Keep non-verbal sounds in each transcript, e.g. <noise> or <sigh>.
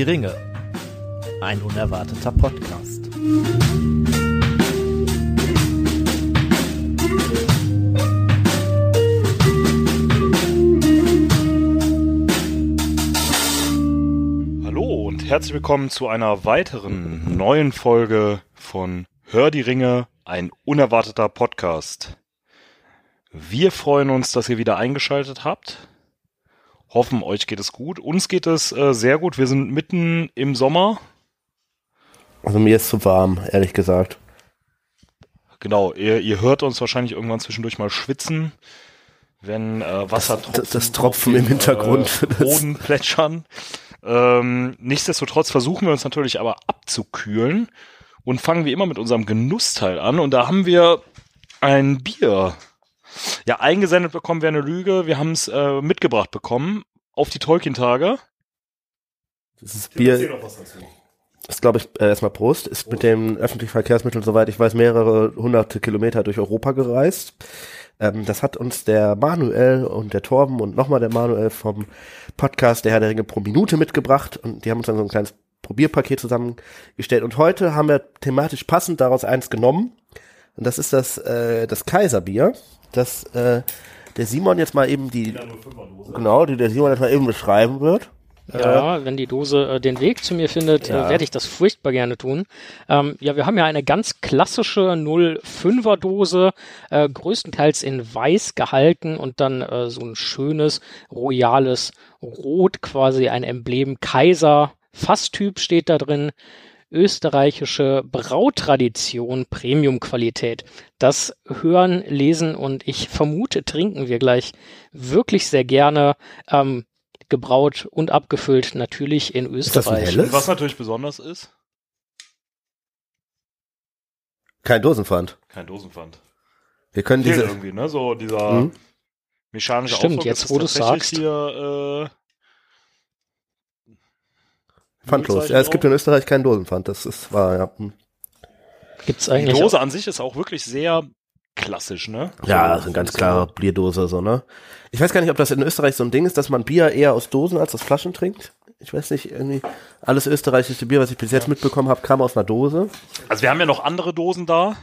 Die Ringe. Ein unerwarteter Podcast. Hallo und herzlich willkommen zu einer weiteren neuen Folge von Hör die Ringe, ein unerwarteter Podcast. Wir freuen uns, dass ihr wieder eingeschaltet habt. Hoffen, euch geht es gut. Uns geht es äh, sehr gut. Wir sind mitten im Sommer. Also mir ist zu warm, ehrlich gesagt. Genau, ihr, ihr hört uns wahrscheinlich irgendwann zwischendurch mal schwitzen, wenn äh, Wassertropfen Das, das Tropfen im Hintergrund. <laughs> äh, Boden plätschern. Ähm, nichtsdestotrotz versuchen wir uns natürlich aber abzukühlen und fangen wie immer mit unserem Genussteil an. Und da haben wir ein Bier. Ja, eingesendet bekommen wäre eine Lüge. Wir haben es äh, mitgebracht bekommen auf die Tolkien-Tage. Das Bier ist, glaube ich, äh, erstmal Prost, ist mit den öffentlichen Verkehrsmitteln, soweit ich weiß, mehrere hunderte Kilometer durch Europa gereist. Ähm, das hat uns der Manuel und der Torben und nochmal der Manuel vom Podcast Der Herr der Ringe pro Minute mitgebracht und die haben uns dann so ein kleines Probierpaket zusammengestellt. Und heute haben wir thematisch passend daraus eins genommen. Und das ist das, äh, das Kaiserbier, das äh, der Simon jetzt mal eben die, genau, die der Simon jetzt mal eben beschreiben wird. Ja, wenn die Dose äh, den Weg zu mir findet, Ja. äh, werde ich das furchtbar gerne tun. Ähm, ja, wir haben ja eine ganz klassische 05er Dose, äh, größtenteils in weiß gehalten und dann äh, so ein schönes, royales Rot, quasi ein Emblem Kaiser. Fasstyp steht da drin. Österreichische Brautradition, Premium-Qualität. Das hören, lesen und ich vermute, trinken wir gleich wirklich sehr gerne. Ähm, gebraut und abgefüllt, natürlich in Österreich. was natürlich besonders ist, Kein Dosenpfand. kein Dosenpfand. Wir können Fehlt diese, irgendwie, ne? So dieser Mhm. mechanische Stimmt, Ausdruck, jetzt, wo tatsächlich sagst. Hier, äh, Pfandlos. Ja, es gibt in Österreich keinen Dosenpfand. Das ist wahr, ja. Hm. Gibt's Die eigentlich Dose an sich ist auch wirklich sehr klassisch, ne? Ja, So, das ist eine ganz so- klare Bierdose, so, ne? Ich weiß gar nicht, ob das in Österreich so ein Ding ist, dass man Bier eher aus Dosen als aus Flaschen trinkt. Ich weiß nicht, irgendwie, alles österreichische Bier, was ich bis jetzt mitbekommen habe, kam aus einer Dose. Also wir haben ja noch andere Dosen da.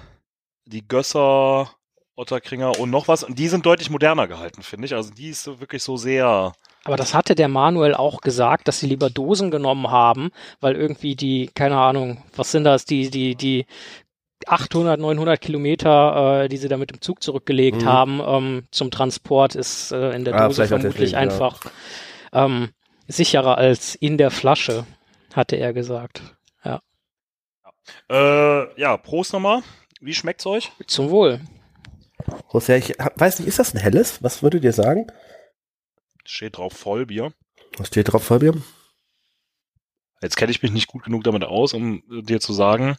Die Gösser, Otterkringer und noch was. Und die sind deutlich moderner gehalten, finde ich. Also die ist so wirklich so sehr. Aber das hatte der Manuel auch gesagt, dass sie lieber Dosen genommen haben, weil irgendwie die, keine Ahnung, was sind das, die, die, die 800, 900 Kilometer, äh, die sie da mit dem Zug zurückgelegt Mhm. haben ähm, zum Transport, ist äh, in der Ah, Dose vermutlich deswegen, ja. einfach ähm, sicherer als in der Flasche, hatte er gesagt. Ja, Äh, ja, Prost nochmal. Wie schmeckt's euch? zum Wohl. José, ich hab, weiß nicht, ist das ein helles? Was würdet ihr sagen? Steht drauf Vollbier. Was steht drauf, Fabier? Jetzt kenne ich mich nicht gut genug damit aus, um dir zu sagen,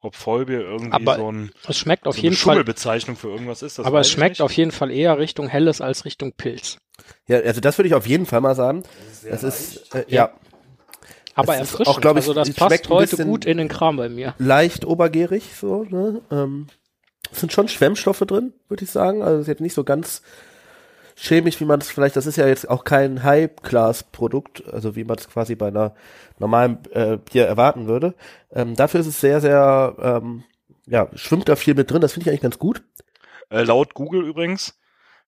ob Vollbier irgendwie Aber so, ein, Es schmeckt auf so jeden eine Fall, Schummelbezeichnung für irgendwas ist. Das aber es schmeckt nicht. auf jeden Fall eher Richtung Helles als Richtung Pilz. Ja, also das würde ich auf jeden Fall mal sagen. Das ist, äh, ja, Aber Es ist erfrischend. auch, ich, also das passt heute gut in den Kram bei mir. leicht obergärig, so, ne? Ähm, es sind schon Schwemmstoffe drin, würde ich sagen. Also es ist jetzt nicht so ganz chemisch, wie man es vielleicht, das ist ja jetzt auch kein High-Class-Produkt, also wie man es quasi bei einer normalen äh, Bier erwarten würde. Ähm, dafür ist es sehr, sehr, ähm, ja, schwimmt da viel mit drin, das finde ich eigentlich ganz gut. Äh, laut Google übrigens,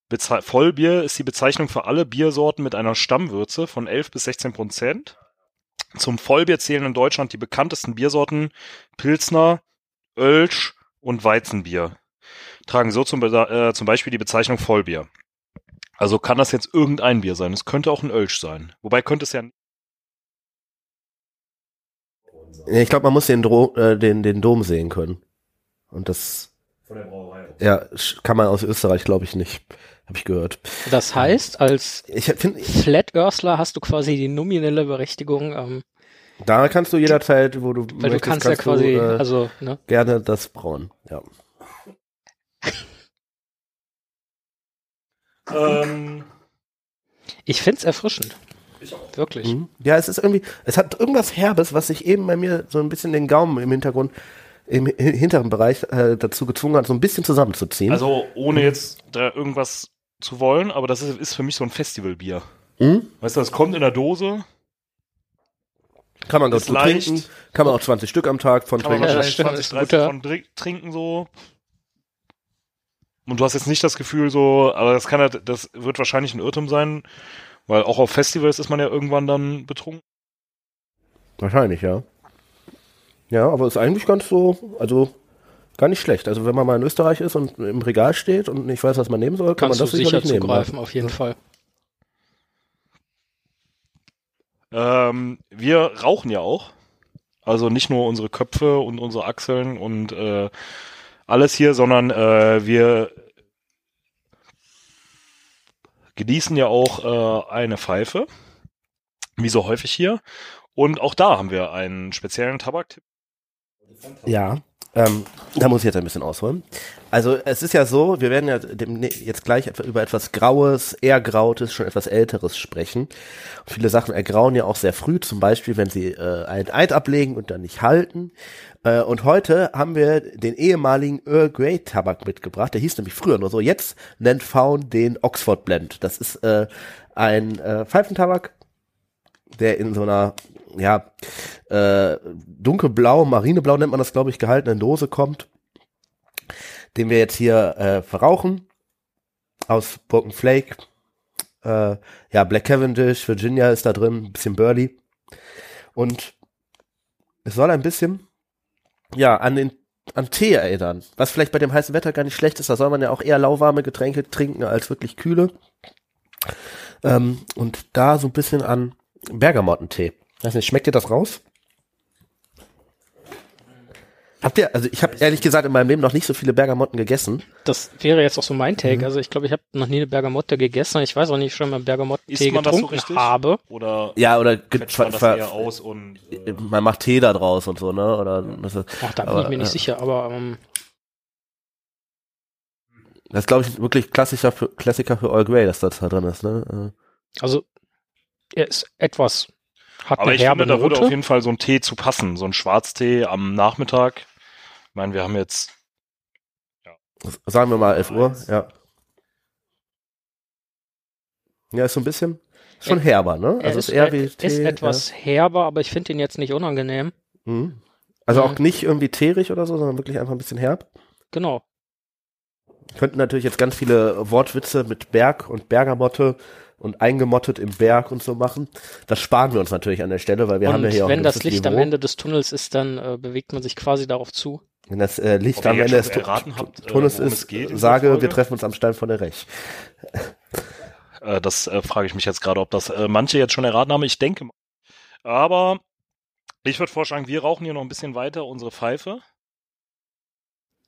Beze Vollbier ist die Bezeichnung für alle Biersorten mit einer Stammwürze von 11 bis 16 Prozent. Zum Vollbier zählen in Deutschland die bekanntesten Biersorten Pilsner, Ölsch und Weizenbier. Tragen so zum, äh, zum Beispiel die Bezeichnung Vollbier. Also kann das jetzt irgendein Bier sein. Es könnte auch ein Ölsch sein. Wobei könnte es ja Ich glaube, man muss den, Dro äh, den, den Dom sehen können. Und das, von der Brauerei. ja, kann man aus Österreich, glaube ich, nicht. Habe ich gehört. Das heißt, als Ich Flat Earthler hast du quasi die nominelle Berechtigung, ähm, da kannst du jederzeit, wo du weil du kannst ja quasi, du, äh, also, ne? gerne das brauen. Ja. Ähm, Ich find's erfrischend. Wirklich. Mhm. Ja, es ist irgendwie, es hat irgendwas Herbes, was sich eben bei mir so ein bisschen den Gaumen im Hintergrund, im hi- hinteren Bereich äh, dazu gezwungen hat, so ein bisschen zusammenzuziehen. also ohne jetzt da irgendwas zu wollen, aber das ist, ist für mich so ein Festivalbier. Mhm. Weißt du, das kommt in der Dose Kann man dazu leicht. trinken, kann man auch 20 Stück am Tag von Kann man trinken. Ja, wahrscheinlich stimmt, 20, ist 30 guter- von trinken so. Und du hast jetzt nicht das Gefühl so, aber das kann ja, das wird wahrscheinlich ein Irrtum sein, weil auch auf Festivals ist man ja irgendwann dann betrunken. Wahrscheinlich, ja. Ja, aber ist eigentlich ganz so, also gar nicht schlecht. Also wenn man mal in Österreich ist und im Regal steht und nicht weiß, was man nehmen soll, kann Kannst man du das sicher nehmen. zugreifen, auf jeden Fall. Ähm, wir rauchen ja auch. Also nicht nur unsere Köpfe und unsere Achseln und äh, alles hier, sondern äh, wir genießen ja auch äh, eine Pfeife, wie so häufig hier. Und auch da haben wir einen speziellen Tabaktipp. Ja, ähm, da muss ich jetzt ein bisschen ausholen. Also es ist ja so, wir werden ja dem, jetzt gleich über etwas Graues, eher Grautes, schon etwas Älteres sprechen. Und viele Sachen ergrauen ja auch sehr früh, zum Beispiel, wenn sie äh, einen Eid ablegen und dann nicht halten. Äh, und heute haben wir den ehemaligen Earl Grey Tabak mitgebracht. Der hieß nämlich früher nur so. Jetzt nennt Faun den Oxford Blend. Das ist äh, ein äh, Pfeifentabak, der in so einer ja, äh, dunkelblau, marineblau nennt man das, glaube ich, gehaltenen Dose kommt, den wir jetzt hier äh, verrauchen. Aus Broken Flake. Äh, ja, Black Cavendish, Virginia ist da drin, ein bisschen Burley. Und es soll ein bisschen, ja, an den an Tee erinnern. Was vielleicht bei dem heißen Wetter gar nicht schlecht ist, da soll man ja auch eher lauwarme Getränke trinken als wirklich kühle. Ähm, und da so ein bisschen an Bergamottentee. Weiß nicht, schmeckt dir das raus? Habt ihr, also ich habe ehrlich gesagt in meinem Leben noch nicht so viele Bergamotten gegessen. Das wäre jetzt auch so mein Mhm. Take. Also ich glaube, ich habe noch nie eine Bergamotte gegessen. Ich weiß auch nicht, schon mal Bergamottentee so getrunken richtig? habe. Oder Ja, oder man das eher aus und äh, man macht Tee da draus und so, ne? Oder ist, Ach, da bin Aber, ich mir nicht äh, sicher, aber ähm, das ist, glaube ich, wirklich Klassiker für, Klassiker für All Grey, dass das da drin ist, ne? also er ist etwas, hat Aber eine ich herbe finde, da würde auf jeden Fall so ein Tee zu passen. So ein Schwarztee am Nachmittag. Ich meine, wir haben jetzt Äh, sagen wir mal 11 Uhr, ja. Ja, ist so ein bisschen, ist schon Er- herber, ne? er Also ist ist, eher wie ist Tee. etwas herber, aber ich finde ihn jetzt nicht unangenehm. Ja. Mhm. Also auch Mhm. nicht irgendwie teerig oder so, sondern wirklich einfach ein bisschen herb. Genau. Könnten natürlich jetzt ganz viele Wortwitze mit Berg und Bergamotte und eingemottet im Berg und so machen. Das sparen wir uns natürlich an der Stelle, weil wir haben ja Und hier auch wenn das Licht Niveau. am Ende des Tunnels ist, dann äh, bewegt man sich quasi darauf zu. Wenn das äh, Licht am Ende des habt, äh, Tunnels ist, geht sage, wir treffen uns am Stein von der Rech. Äh, das äh, frage ich mich jetzt gerade, ob das äh, manche jetzt schon erraten haben. Ich denke mal. Aber ich würde vorschlagen, wir rauchen hier noch ein bisschen weiter unsere Pfeife.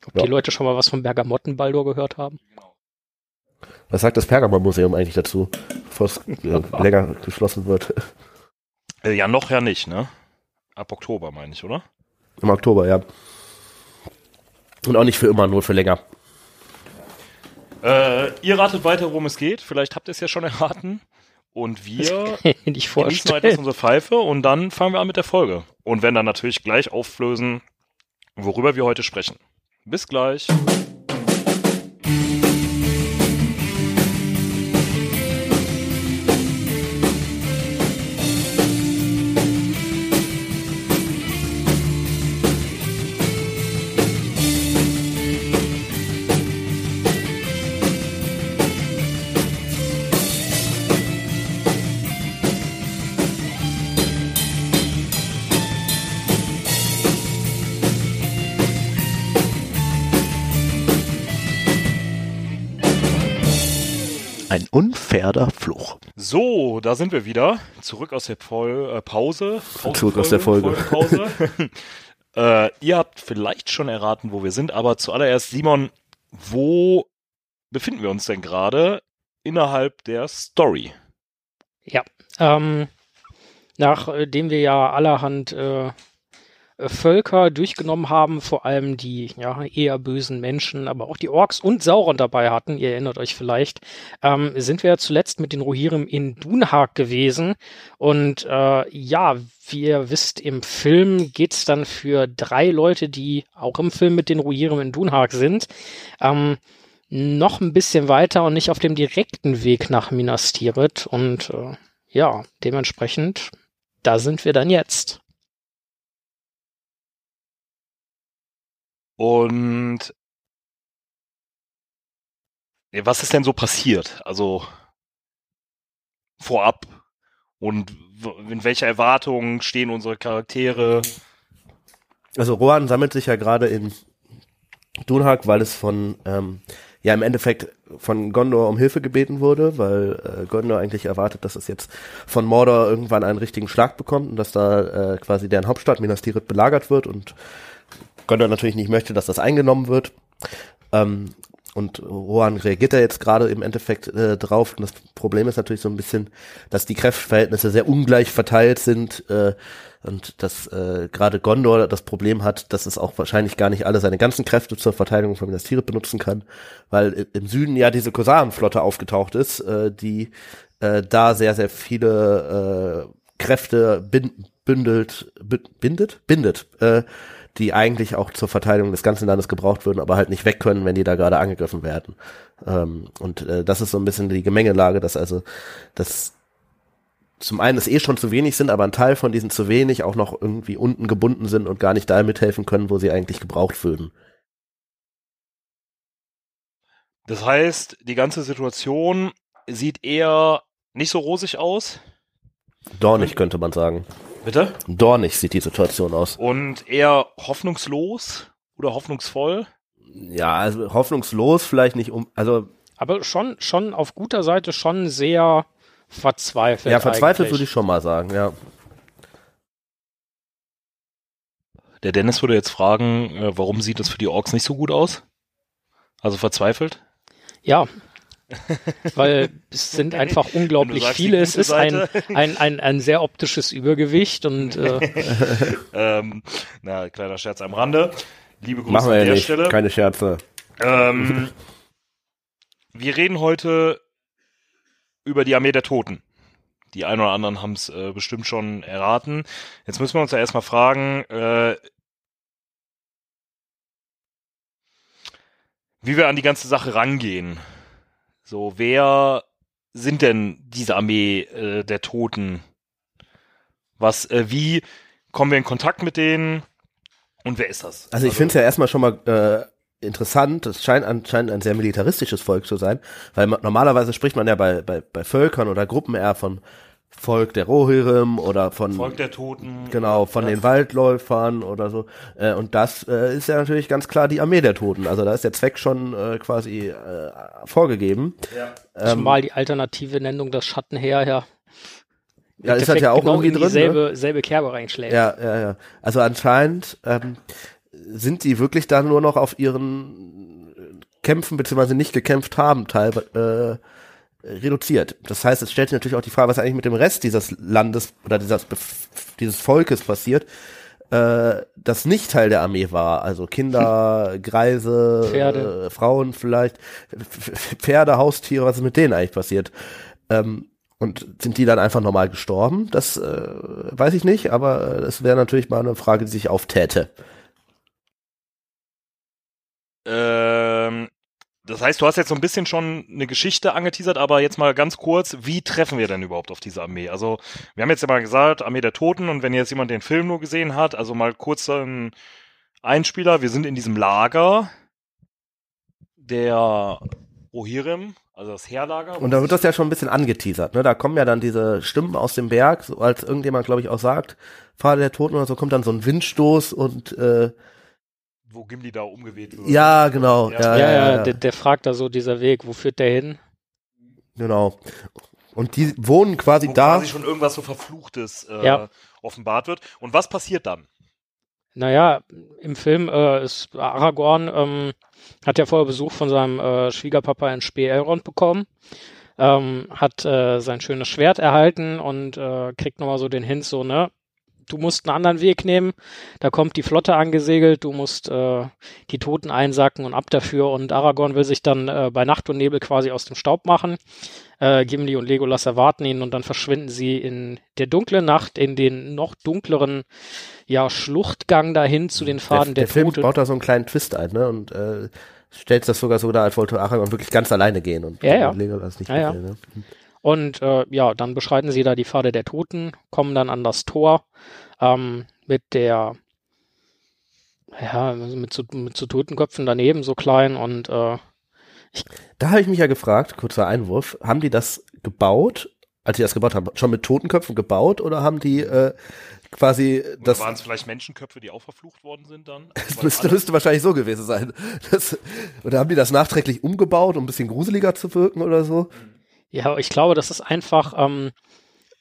Ob Ja. die Leute schon mal was vom Bergamottenbaldur gehört haben? Was sagt das Pergamon-Museum eigentlich dazu, bevor es äh, <laughs> länger geschlossen wird? Äh, ja, noch ja nicht, ne? Ab Oktober, meine ich, oder? Im Oktober, ja. Und auch nicht für immer, nur für länger. Äh, ihr ratet weiter, worum es geht. Vielleicht habt ihr es ja schon erraten. Und wir genießen weiter unsere Pfeife und dann fangen wir an mit der Folge. Und werden dann natürlich gleich auflösen, worüber wir heute sprechen. Bis gleich. Unfairer Fluch. So, da sind wir wieder. Zurück aus der Pol äh, Pause. Pause. Zurück aus der Folge. Pause. <laughs> äh, ihr habt vielleicht schon erraten, wo wir sind, aber zuallererst, Simon, wo befinden wir uns denn gerade innerhalb der Story? Ja. Ähm, nachdem wir ja allerhand äh, äh, Völker durchgenommen haben, vor allem die ja, eher bösen Menschen, aber auch die Orks und Sauron dabei hatten, ihr erinnert euch vielleicht, ähm, sind wir zuletzt mit den Rohirrim in Dunhag gewesen. Und äh, ja, wie ihr wisst, im Film geht's dann für drei Leute, die auch im Film mit den Rohirrim in Dunhag sind, ähm, noch ein bisschen weiter und nicht auf dem direkten Weg nach Minas Tirith. Und äh, ja, dementsprechend, da sind wir dann jetzt. Und was ist denn so passiert? Also vorab und in welcher Erwartung stehen unsere Charaktere? Also Rohan sammelt sich ja gerade in Dunhag, weil es von ähm, ja im Endeffekt von Gondor um Hilfe gebeten wurde, weil äh, Gondor eigentlich erwartet, dass es jetzt von Mordor irgendwann einen richtigen Schlag bekommt und dass da äh, quasi deren Hauptstadt Minas Tirith belagert wird und Gondor natürlich nicht möchte, dass das eingenommen wird. Ähm, und Rohan reagiert da jetzt gerade im Endeffekt äh, drauf. Und das Problem ist natürlich so ein bisschen, dass die Kräfteverhältnisse sehr ungleich verteilt sind äh, und dass äh, gerade Gondor das Problem hat, dass es auch wahrscheinlich gar nicht alle seine ganzen Kräfte zur Verteidigung von Minas Tirith benutzen kann, weil im Süden ja diese Kosarenflotte aufgetaucht ist, äh, die äh, da sehr, sehr viele äh, Kräfte bin bündelt, bindet, bindet, äh, die eigentlich auch zur Verteidigung des ganzen Landes gebraucht würden, aber halt nicht weg können, wenn die da gerade angegriffen werden. Ähm, und äh, das ist so ein bisschen die Gemengelage, dass also das zum einen es eh schon zu wenig sind, aber ein Teil von diesen zu wenig auch noch irgendwie unten gebunden sind und gar nicht da mithelfen können, wo sie eigentlich gebraucht würden. Das heißt, die ganze Situation sieht eher nicht so rosig aus. Dornig könnte man sagen. Bitte? Dornig sieht die Situation aus. Und eher hoffnungslos oder hoffnungsvoll? Ja, also hoffnungslos vielleicht nicht um, also. Aber schon, schon auf guter Seite schon sehr verzweifelt. Ja, verzweifelt eigentlich. würde ich schon mal sagen, ja. Der Dennis würde jetzt fragen, äh, warum sieht das für die Orks nicht so gut aus? Also verzweifelt? Ja, <laughs> weil es sind einfach unglaublich viele. Es ist ein, <laughs> ein, ein, ein sehr optisches Übergewicht und äh <laughs> ähm, na, kleiner Scherz am Rande. Liebe Grüße Machen wir an ja der nicht. Stelle. Keine Scherze. Ähm, wir reden heute über die Armee der Toten. Die einen oder anderen haben es äh, bestimmt schon erraten. Jetzt müssen wir uns ja erstmal fragen, äh, wie wir an die ganze Sache rangehen. So, wer sind denn diese Armee äh, der Toten? Was, äh, wie kommen wir in Kontakt mit denen? Und wer ist das? Also ich finde es ja erstmal schon mal äh, interessant. Es scheint anscheinend ein sehr militaristisches Volk zu sein, weil man, normalerweise spricht man ja bei, bei, bei Völkern oder Gruppen eher von Volk der Rohirrim oder von Volk der Toten. Genau, von den Waldläufern oder so. Äh, und das äh, ist ja natürlich ganz klar die Armee der Toten. Also da ist der Zweck schon äh, quasi äh, vorgegeben. Ja. Ähm, Zumal die alternative Nennung das Schattenheer ja ja, ist halt ja auch genau irgendwie drin. Dieselbe, ne? selbe Kerbe reinschlägt. Ja, ja, ja. Also anscheinend ähm, sind die wirklich da nur noch auf ihren Kämpfen, beziehungsweise nicht gekämpft haben, teilweise äh, reduziert. Das heißt, es stellt sich natürlich auch die Frage, was eigentlich mit dem Rest dieses Landes oder dieses, dieses Volkes passiert, äh, das nicht Teil der Armee war. Also Kinder, Greise, Pferde. Äh, Frauen vielleicht, Pferde, Haustiere, was ist mit denen eigentlich passiert? Ähm, und sind die dann einfach normal gestorben? Das äh, weiß ich nicht, aber es wäre natürlich mal eine Frage, die sich auftäte. Ähm, das heißt, du hast jetzt so ein bisschen schon eine Geschichte angeteasert, aber jetzt mal ganz kurz, wie treffen wir denn überhaupt auf diese Armee? Also, wir haben jetzt ja mal gesagt, Armee der Toten und wenn jetzt jemand den Film nur gesehen hat, also mal kurz ein Einspieler, wir sind in diesem Lager der Rohirrim, also das Heerlager. Und da wird das ja schon ein bisschen angeteasert, ne? Da kommen ja dann diese Stimmen aus dem Berg, so als irgendjemand, glaube ich, auch sagt, Pfade der Toten oder so, kommt dann so ein Windstoß und äh, wo Gimli da umgeweht wird. Ja, genau. Ja, ja, ja, ja, ja. Der, der, fragt da so, dieser Weg, wo führt der hin? Genau. Und die wohnen quasi wo da. quasi schon irgendwas so Verfluchtes äh, ja. offenbart wird. Und was passiert dann? Naja, im Film äh, ist Aragorn, ähm, hat ja vorher Besuch von seinem äh, Schwiegerpapa in Spee Elrond bekommen, ähm, hat äh, sein schönes Schwert erhalten und äh, kriegt nochmal so den Hint, so, ne, du musst einen anderen Weg nehmen. Da kommt die Flotte angesegelt, du musst äh, die Toten einsacken und ab dafür. Und Aragorn will sich dann äh, bei Nacht und Nebel quasi aus dem Staub machen. Äh, Gimli und Legolas erwarten ihn und dann verschwinden sie in der dunklen Nacht in den noch dunkleren ja, Schluchtgang dahin zu den Faden der, der, der Film baut da so einen kleinen Twist ein, ne? Und äh, stellt das sogar so da, als wollte Aragorn wirklich ganz alleine gehen und ja, ja. Legolas nicht ja, ja. ne? Und äh, ja, dann beschreiten sie da die Pfade der Toten, kommen dann an das Tor ähm, mit der Ja, also mit so, mit so Totenköpfen daneben, so klein und äh, Da habe ich mich ja gefragt, kurzer Einwurf, haben die das gebaut, als sie das gebaut haben, schon mit Totenköpfen gebaut oder haben die äh, quasi das. Oder waren es vielleicht Menschenköpfe, die auch verflucht worden sind dann? <laughs> Das müsste, müsste wahrscheinlich so gewesen sein. Das, oder haben die das nachträglich umgebaut, um ein bisschen gruseliger zu wirken oder so? Ja, ich glaube, das ist einfach, ähm,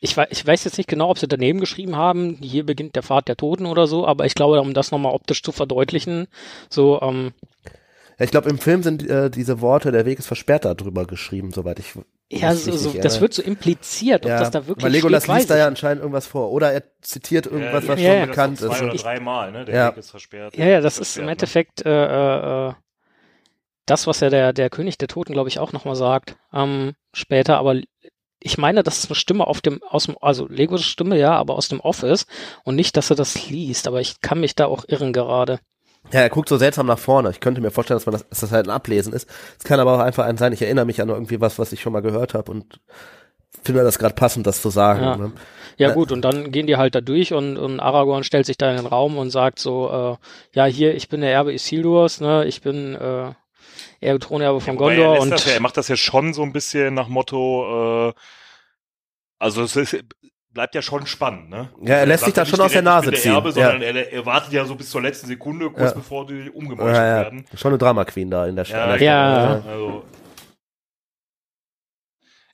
ich, wei ich weiß jetzt nicht genau, ob sie daneben geschrieben haben, hier beginnt der Pfad der Toten oder so, aber ich glaube, um das nochmal optisch zu verdeutlichen, so, ähm, Ja, ich glaube, im Film sind äh, diese Worte, der Weg ist versperrt, da drüber geschrieben, soweit ich. ja, so, so, das erinnere. wird so impliziert, ob ja, das da wirklich Weil Legolas steht, weiß liest da ja anscheinend irgendwas vor. Oder er zitiert irgendwas, was ja, schon ja. bekannt Zwei ist. oder Ich- dreimal, ne? Der Ja. Weg ist versperrt. Ja, ja, das ist im ne? Endeffekt äh, äh, das, was ja der, der König der Toten, glaube ich, auch nochmal sagt ähm, später. Aber ich meine, dass es eine Stimme auf dem, aus dem, also Legos Stimme, ja, aber aus dem Off ist und nicht, dass er das liest. Aber ich kann mich da auch irren gerade. Ja, er guckt so seltsam nach vorne. Ich könnte mir vorstellen, dass man das, dass das halt ein Ablesen ist. Es kann aber auch einfach ein sein. Ich erinnere mich an irgendwie was, was ich schon mal gehört habe und finde das gerade passend, das zu sagen. Ja. Ne? Ja Äh, gut, und dann gehen die halt da durch und, und Aragorn stellt sich da in den Raum und sagt so, äh, ja hier, ich bin der Erbe Isildurs, ne, ich bin äh, Erbe Thronerbe von Wobei Gondor er, und das ja, er macht das ja schon so ein bisschen nach Motto, äh, also es ist, bleibt ja schon spannend, ne? Ja, er lässt sich da ja schon aus der Nase ziehen. Erbe, Ja. sondern er, er wartet ja so bis zur letzten Sekunde, kurz Ja. bevor die umgemeuchelt Ja, ja. werden. Schon eine Drama Queen da in der Stadt. Ja. Also,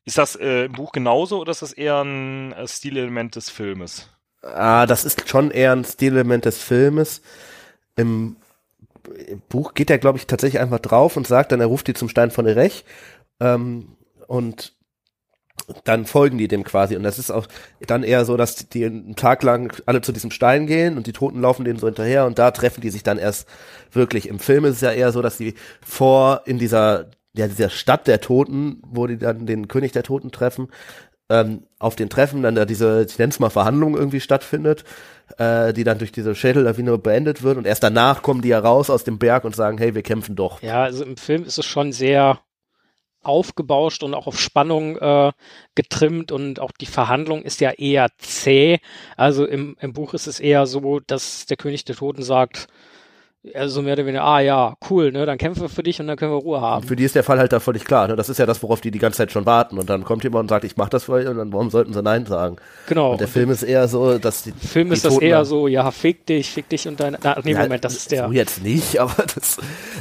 ist das äh, im Buch genauso oder ist das eher ein äh, Stilelement des Filmes? Ah, das ist schon eher ein Stilelement des Filmes. Im im Buch geht er, glaube ich, tatsächlich einfach drauf und sagt dann, er ruft die zum Stein von Erech. Ähm, und dann folgen die dem quasi. Und das ist auch dann eher so, dass die einen Tag lang alle zu diesem Stein gehen und die Toten laufen denen so hinterher und da treffen die sich dann erst wirklich. Im Film ist es ja eher so, dass die vor in dieser, ja, dieser Stadt der Toten, wo die dann den König der Toten treffen, ähm, auf den Treffen dann da diese, ich nenne es mal Verhandlung irgendwie stattfindet, äh, die dann durch diese Schädellawine beendet wird und erst danach kommen die ja raus aus dem Berg und sagen, hey, wir kämpfen doch. Ja, also im Film ist es schon sehr aufgebauscht und auch auf Spannung äh, getrimmt und auch die Verhandlung ist ja eher zäh. Also im, im Buch ist es eher so, dass der König der Toten sagt, also mehr oder weniger, ah ja, cool, ne, dann kämpfen wir für dich und dann können wir Ruhe haben. Für die ist der Fall halt da völlig klar. Ne? Das ist ja das, worauf die die ganze Zeit schon warten. Und dann kommt jemand und sagt, ich mach das für euch und dann warum sollten sie Nein sagen? Genau. Und der Film ist eher so, dass die Film die ist das Toten eher dann- so, ja, fick dich, fick dich und deine. Na, nee, Ja, Moment, das ist der. So jetzt nicht, <laughs> aber das,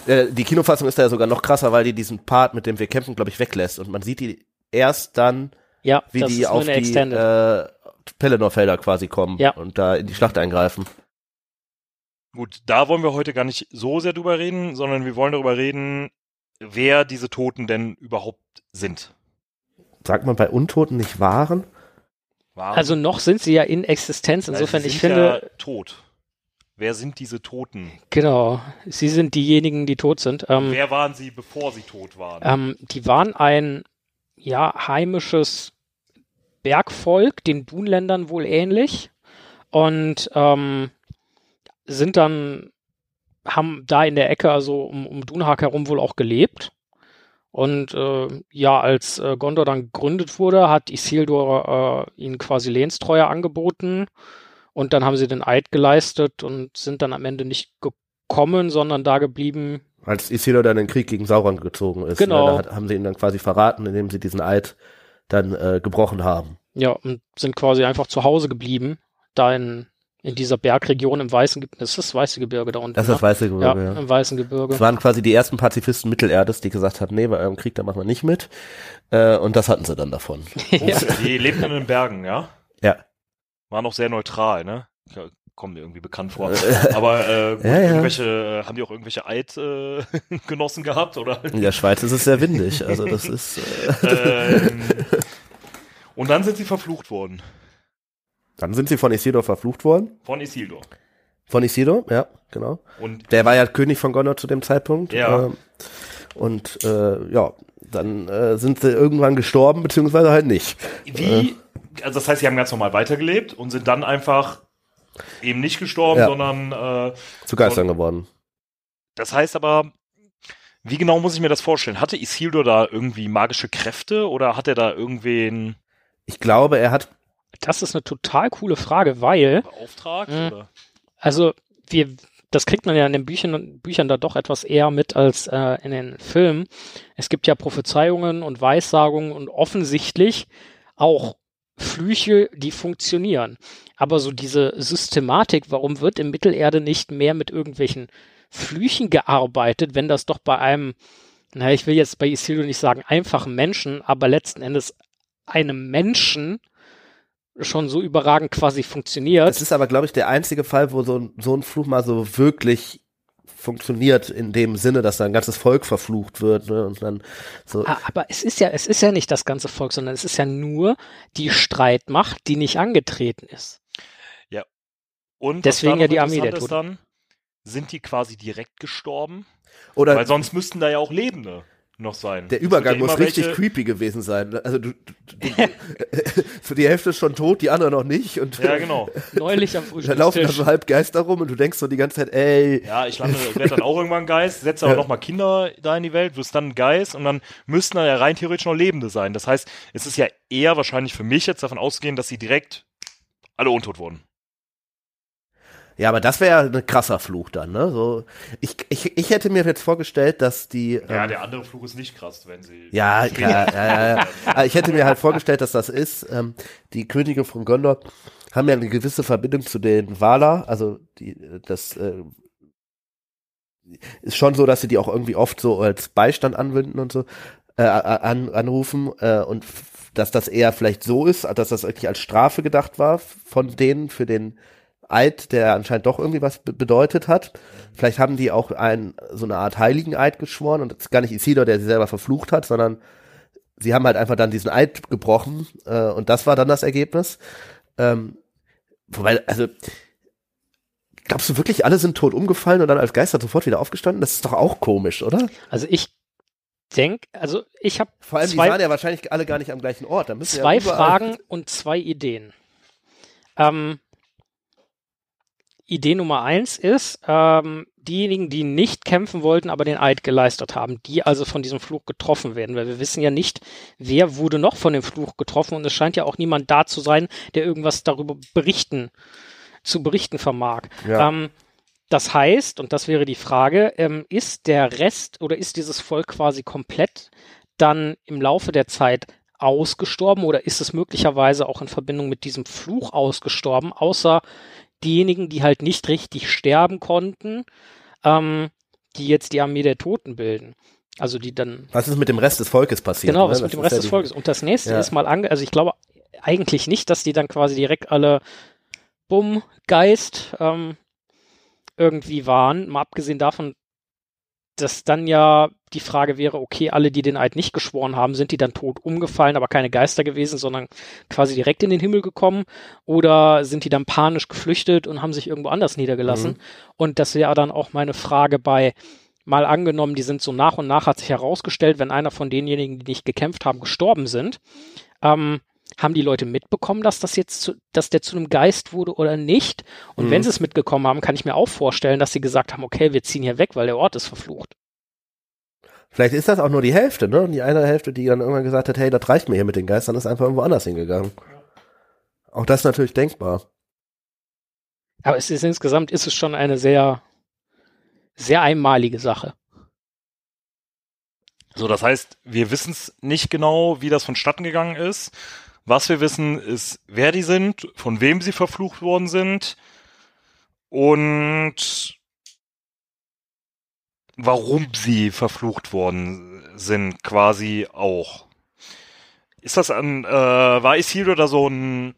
äh, die Kinofassung ist da ja sogar noch krasser, weil die diesen Part, mit dem wir kämpfen, glaube ich, weglässt. Und man sieht die erst dann, Ja, wie das die auf die Extended. äh, Pelennor-Felder quasi kommen Ja. und da in die Schlacht eingreifen. Gut, da wollen wir heute gar nicht so sehr drüber reden, sondern wir wollen darüber reden, wer diese Toten denn überhaupt sind. Sagt man bei Untoten nicht Waren? Waren- also noch sind sie ja in Existenz. Insofern, sie ich sind finde, Ja tot. Wer sind diese Toten? genau, sie sind diejenigen, die tot sind. Ähm, Wer waren sie, bevor sie tot waren? ähm, die waren ein ja heimisches Bergvolk, den Dunländern wohl ähnlich und ähm, sind dann haben da in der Ecke, also um, um Dunhag herum wohl auch gelebt. Und äh, ja, als äh, Gondor dann gegründet wurde, hat Isildur äh, ihnen quasi Lehnstreue angeboten. Und dann haben sie den Eid geleistet und sind dann am Ende nicht gekommen, sondern da geblieben. Als Isildur dann in den Krieg gegen Sauron gezogen ist. Genau. Ne, da haben sie ihn dann quasi verraten, indem sie diesen Eid dann äh, gebrochen haben. Ja, und sind quasi einfach zu Hause geblieben. Da in, in dieser Bergregion im Weißen Gebirge. Das ist das Weiße Gebirge da unten. Das ist das ne? weiße ja, Gebirge, ja. im Weißen Gebirge. Das waren quasi die ersten Pazifisten Mittelerdes, die gesagt haben, nee, bei eurem Krieg, da machen wir nicht mit. Äh, und das hatten sie dann davon. <laughs> ja. Die lebten in den Bergen, ja? Ja. War noch sehr neutral, ne? Ja, Kommt mir irgendwie bekannt vor. Äh, <laughs> Aber äh, gut, Ja, ja. irgendwelche, äh, haben die auch irgendwelche Eidgenossen <laughs> gehabt, oder? In der Schweiz ist es sehr windig. Also das ist. Äh, ähm, und dann sind sie verflucht worden. Dann sind sie von Isildur verflucht worden. Von Isildur. Von Isildur, ja, genau. Und Der war ja König von Gondor zu dem Zeitpunkt. Ja. Ähm, und äh, ja, dann äh, sind sie irgendwann gestorben, beziehungsweise halt nicht. wie, also das heißt, sie haben ganz normal weitergelebt und sind dann einfach eben nicht gestorben, Ja. sondern äh, Zu Geistern geworden. das heißt aber, wie genau muss ich mir das vorstellen? Hatte Isildur da irgendwie magische Kräfte oder hat er da irgendwen Ich glaube, er hat. Das ist eine total coole Frage, weil beauftragt? Mhm. Oder? Also wir, das kriegt man ja in den Büchern, Büchern da doch etwas eher mit als äh, in den Filmen. Es gibt ja Prophezeiungen und Weissagungen und offensichtlich auch Flüche, die funktionieren. Aber so diese Systematik, warum wird in Mittelerde nicht mehr mit irgendwelchen Flüchen gearbeitet, wenn das doch bei einem, naja, ich will jetzt bei Isildur nicht sagen einfachen Menschen, aber letzten Endes einem Menschen schon so überragend quasi funktioniert. Das ist aber, glaube ich, der einzige Fall, wo so, so ein Fluch mal so wirklich funktioniert in dem Sinne, dass da ein ganzes Volk verflucht wird ne, und dann so. Ah, aber es ist ja, es ist ja nicht das ganze Volk, sondern es ist ja nur die Streitmacht, die nicht angetreten ist. Ja. Und deswegen ja die Armee der Toten. Dann, sind die quasi direkt gestorben? Oder Weil sonst müssten da ja auch Lebende noch sein. Der Übergang muss richtig welche... creepy gewesen sein. Also du, du, <laughs> du für die Hälfte ist schon tot, die andere noch nicht. Und ja, genau. <laughs> Neulich am Frühstück. Da laufen da so halb Geister rum und du denkst so die ganze Zeit, ey. Ja, ich lande, werde dann auch irgendwann Geist, setze aber ja. noch mal Kinder da in die Welt, wirst dann ein Geist und dann müssten da ja rein theoretisch noch Lebende sein. Das heißt, es ist ja eher wahrscheinlich für mich jetzt davon ausgehen, dass sie direkt alle untot wurden. Ja, aber das wäre ja ein krasser Fluch dann, ne? So, ich, ich, ich hätte mir jetzt vorgestellt, dass die. Ja, ähm, der andere Fluch ist nicht krass, wenn sie. Ja, klar, <laughs> ja, ja, ja. Aber ich hätte mir halt vorgestellt, dass das ist. Ähm, die Könige von Gondor haben ja eine gewisse Verbindung zu den Valar, also die, das äh, ist schon so, dass sie die auch irgendwie oft so als Beistand anwenden und so äh, an, anrufen äh, und dass das eher vielleicht so ist, dass das eigentlich als Strafe gedacht war von denen für den Eid, der anscheinend doch irgendwie was bedeutet hat. Vielleicht haben die auch ein, so eine Art heiligen Eid geschworen und es ist gar nicht Isidor, der sie selber verflucht hat, sondern sie haben halt einfach dann diesen Eid gebrochen äh, und das war dann das Ergebnis. Ähm, wobei, also glaubst du wirklich, alle sind tot umgefallen und dann als Geister sofort wieder aufgestanden? Das ist doch auch komisch, oder? Also ich denke, also ich habe vor allem zwei, die waren ja wahrscheinlich alle gar nicht am gleichen Ort. Da zwei ja Fragen und zwei Ideen. Ähm, Idee Nummer eins ist, ähm, diejenigen, die nicht kämpfen wollten, aber den Eid geleistet haben, die also von diesem Fluch getroffen werden, weil wir wissen ja nicht, wer wurde noch von dem Fluch getroffen und es scheint ja auch niemand da zu sein, der irgendwas darüber berichten, zu berichten vermag. Ja. Ähm, das heißt, und das wäre die Frage, ähm, ist der Rest oder ist dieses Volk quasi komplett dann im Laufe der Zeit ausgestorben oder ist es möglicherweise auch in Verbindung mit diesem Fluch ausgestorben, außer diejenigen, die halt nicht richtig sterben konnten, ähm, die jetzt die Armee der Toten bilden. Also die dann. Was ist mit dem Rest des Volkes passiert? Genau, was ne? mit dem Rest des Volkes. Und das nächste ja. ist mal ange, also ich glaube eigentlich nicht, dass die dann quasi direkt alle Bumm, Geist ähm, irgendwie waren. Mal abgesehen davon, dass dann ja die Frage wäre, okay, alle, die den Eid nicht geschworen haben, sind die dann tot umgefallen, aber keine Geister gewesen, sondern quasi direkt in den Himmel gekommen? Oder sind die dann panisch geflüchtet und haben sich irgendwo anders niedergelassen? Mhm. Und das wäre dann auch meine Frage bei, mal angenommen, die sind so nach und nach, hat sich herausgestellt, wenn einer von denjenigen, die nicht gekämpft haben, gestorben sind, ähm, haben die Leute mitbekommen, dass das jetzt zu, dass der zu einem Geist wurde oder nicht? Und mhm. wenn sie es mitgekommen haben, kann ich mir auch vorstellen, dass sie gesagt haben, okay, wir ziehen hier weg, weil der Ort ist verflucht. Vielleicht ist das auch nur die Hälfte, ne? Und die eine Hälfte, die dann irgendwann gesagt hat, hey, das reicht mir hier mit den Geistern, ist einfach irgendwo anders hingegangen. Auch das ist natürlich denkbar. Aber es ist insgesamt ist es schon eine sehr, sehr einmalige Sache. So, das heißt, wir wissen es nicht genau, wie das vonstatten gegangen ist. Was wir wissen, ist, wer die sind, von wem sie verflucht worden sind und warum sie verflucht worden sind, quasi auch. Ist das ein, äh, war Isildur da so ein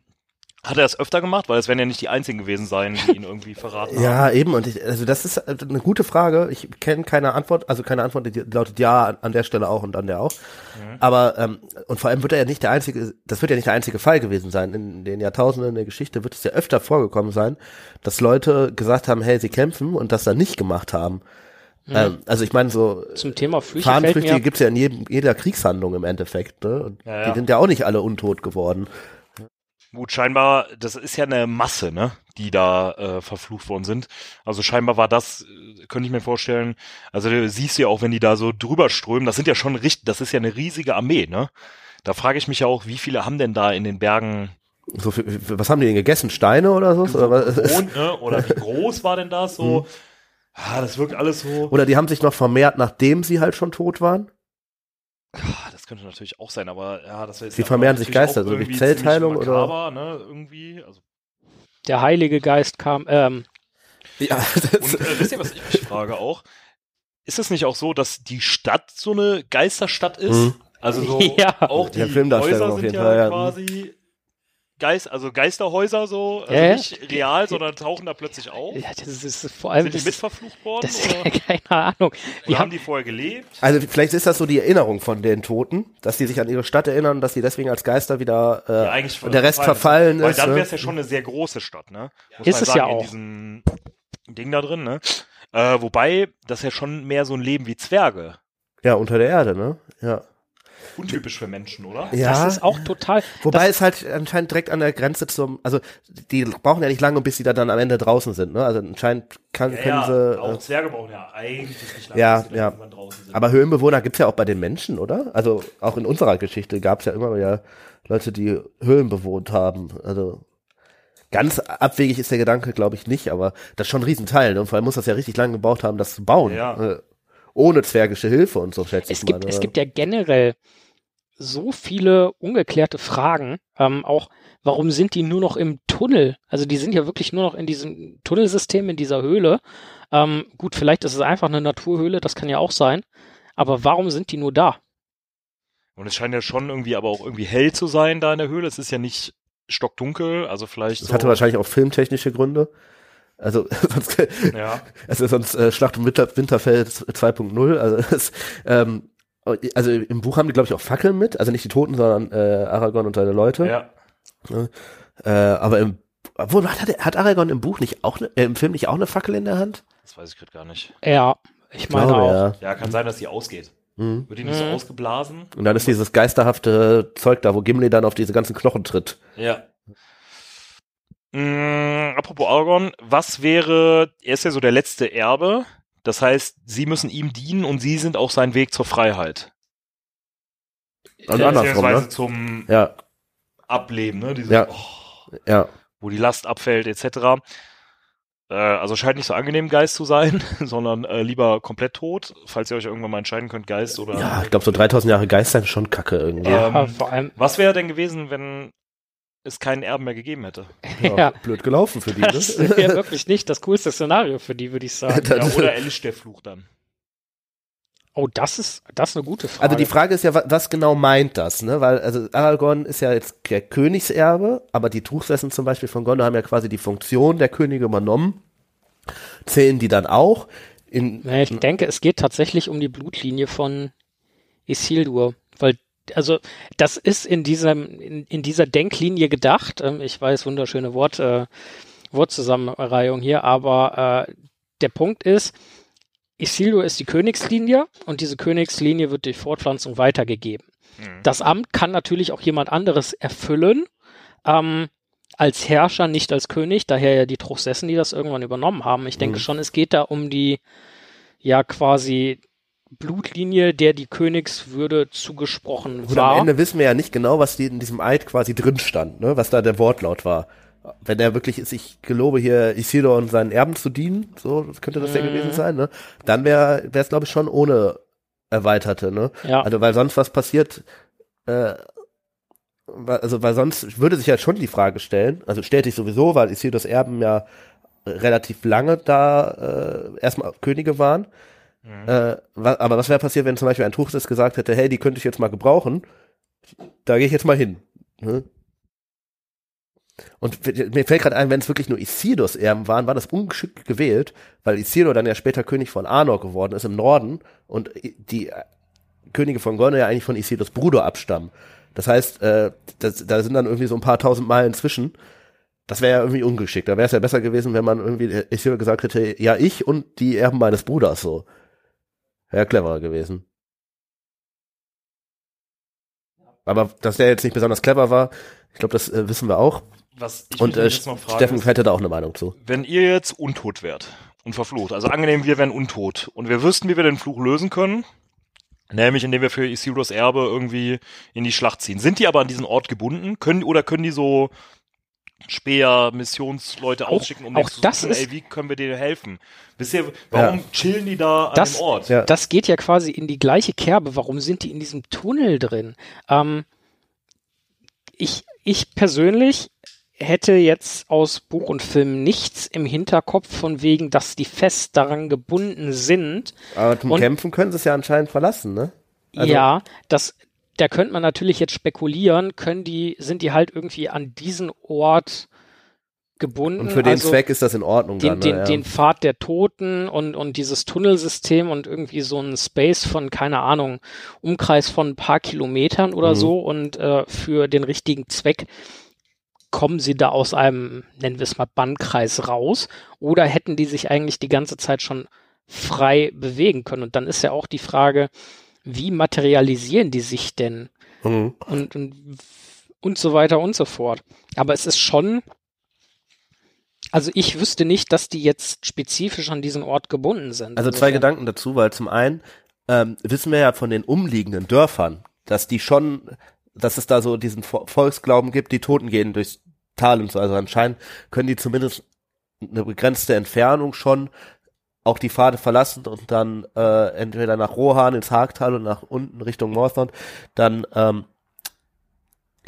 hat er es öfter gemacht? Weil es werden ja nicht die einzigen gewesen sein, die ihn irgendwie <laughs> verraten haben. Ja, eben. Und ich, also das ist eine gute Frage. Ich kenne keine Antwort, also keine Antwort, die lautet ja an der Stelle auch und an der auch. Mhm. Aber ähm, und vor allem wird er ja nicht der einzige, das wird ja nicht der einzige Fall gewesen sein. In den Jahrtausenden der Geschichte wird es ja öfter vorgekommen sein, dass Leute gesagt haben, hey, sie kämpfen und das dann nicht gemacht haben. Mhm. Ähm, also ich meine so zum Thema Flüche Fahnenflüchtige gibt's ja in jedem, jeder Kriegshandlung im Endeffekt. Ne? Und ja, ja. Die sind ja auch nicht alle untot geworden. Gut, scheinbar, das ist ja eine Masse, ne, die da äh, verflucht worden sind. Also scheinbar war das, äh, könnte ich mir vorstellen, also du siehst ja auch, wenn die da so drüber strömen, das sind ja schon richtig, das ist ja eine riesige Armee, ne? Da frage ich mich ja auch, wie viele haben denn da in den Bergen so viel, was haben die denn gegessen? Steine oder so? Oder? Wohnt, ne? oder wie groß war denn das so? <laughs> Hm. Ah, das wirkt alles so. Oder die haben sich noch vermehrt, nachdem sie halt schon tot waren? Ah, das könnte natürlich auch sein, aber ja, das wäre Sie vermehren sich Geister, so durch Zellteilung oder? Makaber, ne, irgendwie. Also, Der Heilige Geist kam, ähm, Ja, und äh, wisst ihr, was ich mich frage auch? Ist es nicht auch so, dass die Stadt so eine Geisterstadt ist? Mhm. Also so <laughs> Ja. auch Der die Filmdarstellung Häuser auf sind jeden ja Fall, ja. quasi Geist, also Geisterhäuser so, also Ja, ja. nicht real, sondern tauchen da plötzlich auf. ja, das ist, ist vor allem, Sind die das, mitverflucht worden? das oder? <laughs> keine Ahnung. Die oder haben haben, die vorher gelebt? Also vielleicht ist das so die Erinnerung von den Toten, dass die sich an ihre Stadt erinnern, dass sie deswegen als Geister wieder äh, Ja, eigentlich und der Rest verfallen Weil ist. dann ne? wäre es ja schon eine sehr große Stadt, ne? Muss Ist man es sagen, ja in auch. diesem Ding da drin, ne? Äh, wobei, das ist ja schon mehr so ein Leben wie Zwerge. Ja, unter der Erde, ne? Ja. Untypisch für Menschen, oder? ja. das ist auch total, Wobei es halt anscheinend direkt an der Grenze zum, also die brauchen ja nicht lange, bis sie da dann am Ende draußen sind, ne? Also anscheinend kann, können sie. auch Äh, Zwerge brauchen ja eigentlich nicht lange, Ja, bis sie ja. irgendwann draußen sind. aber Höhlenbewohner gibt's ja auch bei den Menschen, oder? Also auch in unserer Geschichte gab's ja immer wieder Leute, die Höhlen bewohnt haben. Also ganz abwegig ist der Gedanke, glaube ich, nicht, aber das ist schon ein Riesenteil, ne? Und vor allem muss das ja richtig lange gebraucht haben, das zu bauen. Ja. Äh, ohne zwergische Hilfe und so, schätze es ich gibt, mal. es oder? gibt ja generell so viele ungeklärte Fragen, ähm, auch warum sind die nur noch im Tunnel? Also die sind ja wirklich nur noch in diesem Tunnelsystem, in dieser Höhle. Ähm, gut, vielleicht ist es einfach eine Naturhöhle, das kann ja auch sein. Aber warum sind die nur da? Und es scheint ja schon irgendwie aber auch irgendwie hell zu sein da in der Höhle. Es ist ja nicht stockdunkel, also vielleicht Das so. hatte wahrscheinlich auch filmtechnische Gründe. Also <laughs> sonst, ja. also sonst äh, Schlacht um Winter, Winterfeld 2.0. Also, <laughs> ähm, also im Buch haben die, glaube ich, auch Fackeln mit. Also nicht die Toten, sondern äh, Aragorn und seine Leute. ja. Äh, aber im, obwohl, hat, hat Aragorn im Buch nicht auch, ne, äh, im Film nicht auch eine Fackel in der Hand? Das weiß ich gerade gar nicht. Ja, ich meine Glaube, auch. ja. Ja, kann sein, dass die ausgeht. Mhm. Wird die nicht so Mhm. ausgeblasen? Und dann ist dieses geisterhafte Zeug da, wo Gimli dann auf diese ganzen Knochen tritt. Ja. Mm, apropos Aragorn, was wäre, er ist ja so der letzte Erbe, das heißt, sie müssen ihm dienen und sie sind auch sein Weg zur Freiheit. Und andersrum, Beziehungsweise ne? zum Ja, Ableben, ne? Diese, Ja. oh, ja. wo die Last abfällt, etc. Äh, also scheint nicht so angenehm, Geist zu sein, <laughs> sondern äh, lieber komplett tot, falls ihr euch irgendwann mal entscheiden könnt, Geist oder. Ja, ich glaube, so 3000 Jahre Geist sein ist schon kacke irgendwie. Ähm, vor allem, Was wäre denn gewesen, wenn es keinen Erben mehr gegeben hätte? ja, Blöd gelaufen für die, <laughs> das ne? wäre wirklich nicht das coolste Szenario für die, würde ich sagen. <laughs> Ja, oder Elish der Fluch dann. Oh, das ist, das ist eine gute Frage. Also die Frage ist ja, wa- was genau meint das, ne? Weil, also Aragorn ist ja jetzt der Königserbe, aber die Truchsessen zum Beispiel von Gondor haben ja quasi die Funktion der Könige übernommen. Zählen die dann auch? In, ich denke, es geht tatsächlich um die Blutlinie von Isildur, weil also das ist in diesem in, in dieser Denklinie gedacht. Ähm, ich weiß wunderschöne Wort äh, Wortzusammenreihung hier, aber äh, der Punkt ist, Isildur ist die Königslinie und diese Königslinie wird durch Fortpflanzung weitergegeben. Mhm. Das Amt kann natürlich auch jemand anderes erfüllen. Ähm, als Herrscher, nicht als König, daher ja die Truchsessen, die das irgendwann übernommen haben. Ich denke Mhm. schon, es geht da um die, ja, quasi Blutlinie, der die Königswürde zugesprochen und war. am Ende wissen wir ja nicht genau, was in diesem Eid quasi drin stand, ne? Was da der Wortlaut war. Wenn er wirklich ist, ich gelobe hier Isildur und seinen Erben zu dienen, so könnte das ja Mhm. gewesen sein, ne? Dann wäre es glaube ich schon ohne erweiterte, ne? ja, Also weil sonst was passiert, äh, weil- also weil sonst würde sich ja schon die Frage stellen, also stellt sich sowieso, weil Isildurs Erben ja relativ lange da äh, erstmal Könige waren. Äh, wa aber was wäre passiert, wenn zum Beispiel ein Truchsess gesagt hätte, hey, die könnte ich jetzt mal gebrauchen, da gehe ich jetzt mal hin. Ne? Und mir fällt gerade ein, wenn es wirklich nur Isildurs Erben waren, war das ungeschickt gewählt, weil Isildur dann ja später König von Arnor geworden ist im Norden und die äh, Könige von Gondor ja eigentlich von Isildurs Bruder abstammen. Das heißt, äh, das, da sind dann irgendwie so ein paar tausend Meilen zwischen. Das wäre ja irgendwie ungeschickt. Da wäre es ja besser gewesen, wenn man irgendwie äh, Isildur gesagt hätte, ja, ich und die Erben meines Bruders so. Wäre cleverer gewesen. Aber dass der jetzt nicht besonders clever war, ich glaube, das äh, wissen wir auch. Was ich Und äh, jetzt noch frage, Steffen hätte da auch eine Meinung zu. wenn ihr jetzt untot wärt und verflucht, also angenehm, wir wären untot und wir wüssten, wie wir den Fluch lösen können, nämlich indem wir für Isildurs Erbe irgendwie in die Schlacht ziehen. Sind die aber an diesen Ort gebunden? Können oder können die so Speer Missionsleute Auch- ausschicken, um auch zu das suchen, ist- ey, wie können wir denen helfen? Wisst ihr, warum Ja. chillen die da an Das- dem Ort? Ja. Das geht ja quasi in die gleiche Kerbe. Warum sind die in diesem Tunnel drin? Ähm, ich, ich persönlich hätte jetzt aus Buch und Film nichts im Hinterkopf von wegen, dass die fest daran gebunden sind. Aber zum Und- Kämpfen können sie es ja anscheinend verlassen, ne? Also- ja, das, da könnte man natürlich jetzt spekulieren, können die, sind die halt irgendwie an diesen Ort gebunden? Und für den also Zweck ist das in Ordnung den, dann. den, ja. den Pfad der Toten und, und dieses Tunnelsystem und irgendwie so ein Space von, keine Ahnung, Umkreis von ein paar Kilometern oder Mhm. so und äh, für den richtigen Zweck kommen sie da aus einem, nennen wir es mal, Bannkreis raus oder hätten die sich eigentlich die ganze Zeit schon frei bewegen können? Und dann ist ja auch die Frage, wie materialisieren die sich denn? Mhm. und, und, und so weiter und so fort. Aber es ist schon, also ich wüsste nicht, dass die jetzt spezifisch an diesen Ort gebunden sind. Also zwei Gedanken dazu, weil zum einen ähm, wissen wir ja von den umliegenden Dörfern, dass die schon, dass es da so diesen Vo- Volksglauben gibt, die Toten gehen durchs Tal und so. Also anscheinend können die zumindest eine begrenzte Entfernung schon auch die Pfade verlassen und dann äh, entweder nach Rohan ins Hagtal und nach unten Richtung Northland dann ähm,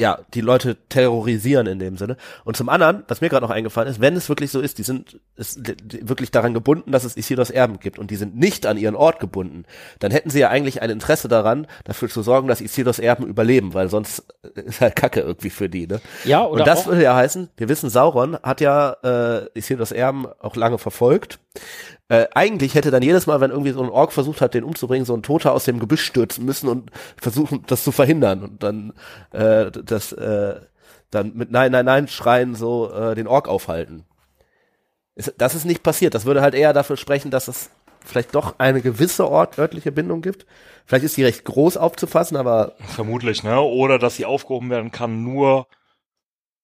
ja, die Leute terrorisieren in dem Sinne. Und zum anderen, was mir gerade noch eingefallen ist, wenn es wirklich so ist, die sind ist, wirklich daran gebunden, dass es Isildurs Erben gibt und die sind nicht an ihren Ort gebunden, dann hätten sie ja eigentlich ein Interesse daran, dafür zu sorgen, dass Isildurs Erben überleben, weil sonst ist halt Kacke irgendwie für die, ne? Ja, oder und das würde ja heißen, wir wissen, Sauron hat ja äh, Isildurs Erben auch lange verfolgt. Äh, eigentlich hätte dann jedes Mal, wenn irgendwie so ein Ork versucht hat, den umzubringen, so ein Toter aus dem Gebüsch stürzen müssen und versuchen, das zu verhindern und dann äh, das äh, dann mit Nein, Nein, Nein schreien so äh, den Ork aufhalten. Ist, das ist nicht passiert. Das würde halt eher dafür sprechen, dass es vielleicht doch eine gewisse Ort örtliche Bindung gibt. Vielleicht ist die recht groß aufzufassen, aber Vermutlich, ne? Oder dass sie aufgehoben werden kann nur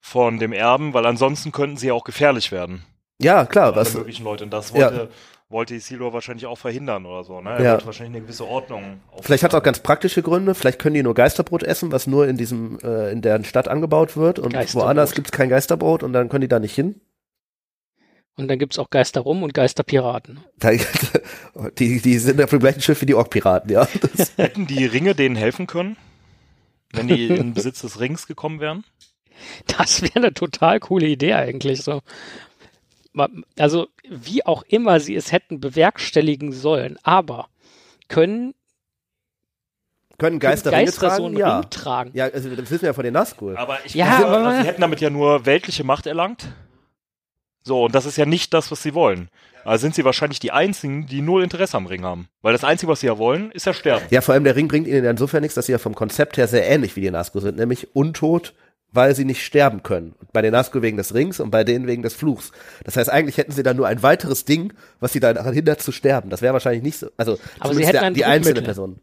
von dem Erben, weil ansonsten könnten sie ja auch gefährlich werden. Ja, klar, Alle was möglichen Leute. Und das Ja. wollte, wollte Isildur wahrscheinlich auch verhindern oder so, ne? Er Ja. wollte wahrscheinlich eine gewisse Ordnung Vielleicht hat es auch ganz praktische Gründe. Vielleicht können die nur Geisterbrot essen, was nur in diesem äh, in der Stadt angebaut wird und woanders gibt's kein Geisterbrot und dann können die da nicht hin. und dann gibt's auch Geister rum und Geisterpiraten. <laughs> Die die sind auf dem gleichen Schiff wie die Ork-Piraten, ja. <laughs> Hätten die Ringe denen helfen können? Wenn die in Besitz des Rings gekommen wären? Das wäre eine total coole Idee eigentlich so. Also wie auch immer sie es hätten bewerkstelligen sollen, aber können, können können Geister, so tragen? einen Ja. Ring tragen? Ja, also das wissen wir ja von den Nazgul. Aber ich Ja, glaube, aber- also sie hätten damit ja nur weltliche Macht erlangt. So, und das ist ja nicht das, was sie wollen. Also sind sie wahrscheinlich die einzigen, die null Interesse am Ring haben. Weil das Einzige, was sie ja wollen, ist ja sterben. Ja, vor allem der Ring bringt ihnen ja insofern nichts, dass sie ja vom Konzept her sehr ähnlich wie die Nazgul sind, nämlich untot, weil sie nicht sterben können. Und bei den Nazgul wegen des Rings und bei denen wegen des Fluchs. Das heißt, eigentlich hätten sie dann nur ein weiteres Ding, was sie daran hindert zu sterben. Das wäre wahrscheinlich nicht so. Also Aber sie hätten der, ein die einzelne. Person.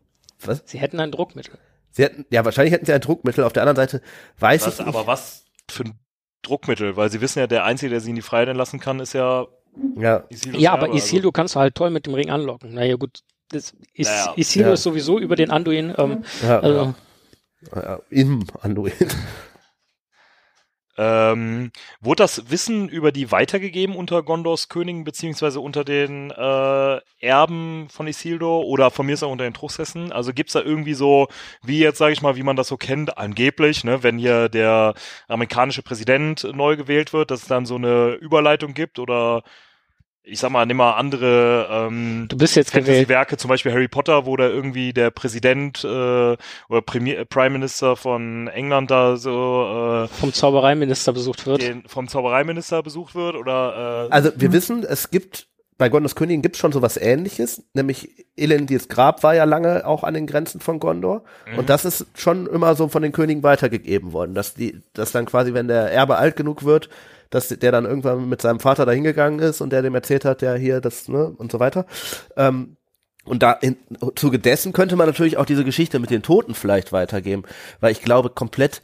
Was? Sie hätten ein Druckmittel. Sie hätten, ja, wahrscheinlich hätten sie ein Druckmittel. Auf der anderen Seite weiß Was, ich aber nicht. was für ein Druckmittel? Weil sie wissen ja, der Einzige, der sie in die Freiheit entlassen kann, ist ja Ja, Isildur. Ja, aber. Isildur kannst du halt toll mit dem Ring anlocken. Naja, gut. Das ist, Naja. Isildur Ja. ist sowieso über den Anduin. Ähm, ja, also, ja, im Anduin. Ähm, wurde das Wissen über die weitergegeben unter Gondors Königen beziehungsweise unter den äh, Erben von Isildur oder von mir ist auch unter den Truchsessen? Also gibt's da irgendwie so, wie jetzt sage ich mal, wie man das so kennt, angeblich, ne, wenn hier der amerikanische Präsident neu gewählt wird, dass es dann so eine Überleitung gibt oder ich sag mal, nimm mal andere ähm, du bist jetzt gewählt. Fantasy-Werke, zum Beispiel Harry Potter, wo da irgendwie der Präsident äh, oder Premier, äh, Prime Minister von England da so vom Zaubereiminister besucht äh, wird. den, vom Zaubereiminister besucht wird oder äh, Also wir wissen, es gibt bei Gondors Königin gibt es schon sowas ähnliches, nämlich Elendils Grab war ja lange auch an den Grenzen von Gondor und das ist schon immer so von den Königen weitergegeben worden, dass die, dass dann quasi, wenn der Erbe alt genug wird, dass der dann irgendwann mit seinem Vater da hingegangen ist und der dem erzählt hat, der hier das, ne, und so weiter. Ähm, und da in, zuge dessen könnte man natürlich auch diese Geschichte mit den Toten vielleicht weitergeben, weil ich glaube komplett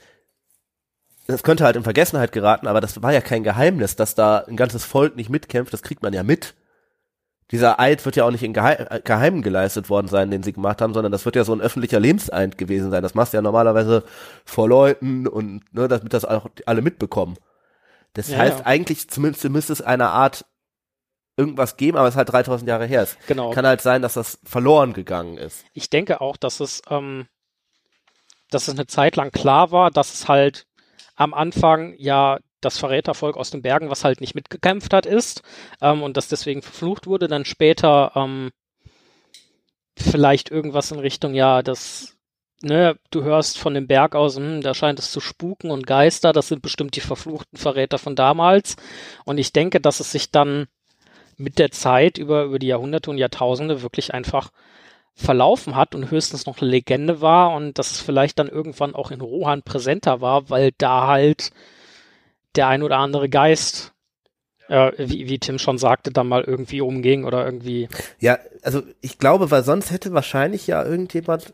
das könnte halt in Vergessenheit geraten, aber das war ja kein Geheimnis, dass da ein ganzes Volk nicht mitkämpft, das kriegt man ja mit. Dieser Eid wird ja auch nicht in Geheim, äh, Geheimen geleistet worden sein, den sie gemacht haben, sondern das wird ja so ein öffentlicher Lebenseid gewesen sein. Das machst du ja normalerweise vor Leuten und ne, damit das auch alle mitbekommen. Das Ja, heißt, ja. eigentlich zumindest müsste es eine Art irgendwas geben, aber es ist halt 3000 Jahre her. Es Genau. kann halt sein, dass das verloren gegangen ist. Ich denke auch, dass es, ähm, dass es eine Zeit lang klar war, dass es halt am Anfang ja das Verrätervolk aus den Bergen, was halt nicht mitgekämpft hat, ist ähm, und das deswegen verflucht wurde, dann später ähm, vielleicht irgendwas in Richtung, ja, das, ne, du hörst von dem Berg aus, hm, da scheint es zu spuken und Geister, das sind bestimmt die verfluchten Verräter von damals. Und ich denke, dass es sich dann mit der Zeit über, über die Jahrhunderte und Jahrtausende wirklich einfach verlaufen hat und höchstens noch eine Legende war und dass es vielleicht dann irgendwann auch in Rohan präsenter war, weil da halt der ein oder andere Geist, äh, wie, wie Tim schon sagte, dann mal irgendwie umging oder irgendwie. Ja, also ich glaube, weil sonst hätte wahrscheinlich ja irgendjemand,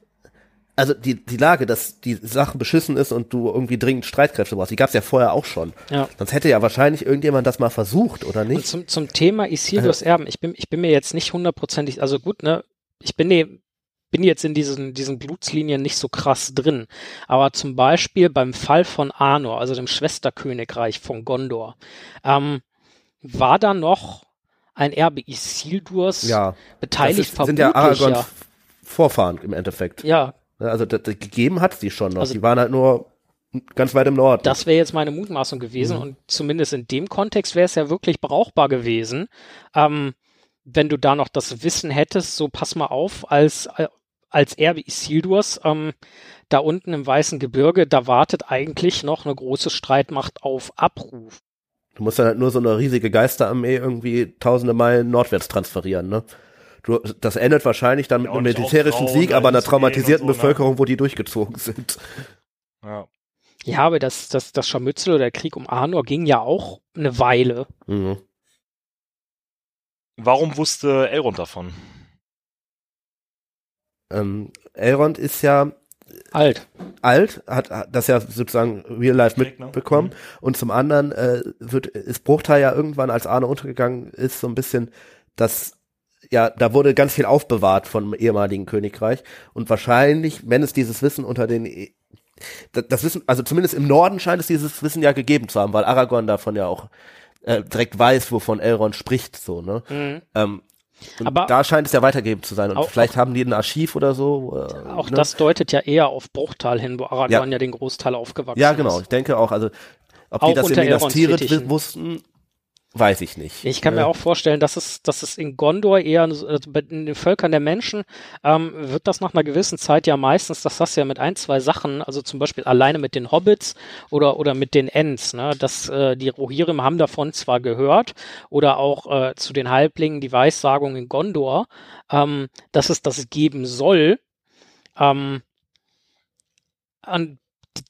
also die, die Lage, dass die Sache beschissen ist und du irgendwie dringend Streitkräfte brauchst, die gab es ja vorher auch schon. Ja. Sonst hätte ja wahrscheinlich irgendjemand das mal versucht, oder Und nicht? zum, zum Thema Isildurs Erben, ich bin, ich bin mir jetzt nicht hundertprozentig, also gut, ne, ich bin, ne, bin jetzt in diesen, diesen Blutslinien nicht so krass drin. Aber zum Beispiel beim Fall von Arnor, also dem Schwesterkönigreich von Gondor, ähm, war da noch ein Erbe Isildurs Ja, das beteiligt ist, sind ja Aragons Vorfahren im Endeffekt. ja. Also das, das gegeben hat die schon noch. Also- die waren halt nur ganz weit im Norden. Das wäre jetzt meine Mutmaßung gewesen Mhm. und zumindest in dem Kontext wäre es ja wirklich brauchbar gewesen, ähm, wenn du da noch das Wissen hättest, so pass mal auf, als, äh, als Erbe Isildurs, ähm, da unten im Weißen Gebirge, da wartet eigentlich noch eine große Streitmacht auf Abruf. Du musst dann halt nur so eine riesige Geisterarmee irgendwie tausende Meilen nordwärts transferieren, ne? Du, das endet wahrscheinlich dann mit Ja, einem militärischen Sieg, aber einer gehen traumatisierten so, ne? Bevölkerung, wo die durchgezogen sind. Ja. Ja, aber das, das, das Scharmützel oder der Krieg um Arnor ging ja auch eine Weile. Mhm. Warum wusste Elrond davon? Ähm, Elrond ist ja Alt. alt, hat, hat das ja sozusagen real life ne? mitbekommen. Mhm. Und zum anderen äh, wird ist Bruchteil ja irgendwann, als Arne untergegangen ist, so ein bisschen das ja, da wurde ganz viel aufbewahrt vom ehemaligen Königreich und wahrscheinlich, wenn es dieses Wissen unter den E- das, das Wissen, also zumindest im Norden scheint es dieses Wissen ja gegeben zu haben, weil Aragorn davon ja auch äh, direkt weiß, wovon Elrond spricht, so, ne? Mhm. Ähm, und Aber- da scheint es ja weitergegeben zu sein. Und Auch- vielleicht haben die ein Archiv oder so. Äh, Auch ne? das deutet ja eher auf Bruchtal hin, wo Aragorn ja, den Großteil aufgewachsen Ja, ist. genau. Ich denke auch, also ob Auch die das Elrons Tirith Fittichen. wussten, weiß ich nicht. Ich kann mir auch vorstellen, dass es, dass es in Gondor eher, so- also bei den Völkern der Menschen, ähm, wird das nach einer gewissen Zeit ja meistens, das hast du ja mit ein, zwei Sachen, also zum Beispiel alleine mit den Hobbits oder, oder mit den Ents, ne, dass äh, die Rohirrim haben davon zwar gehört oder auch äh, zu den Halblingen die Weissagung in Gondor, ähm, dass es das geben soll, ähm, an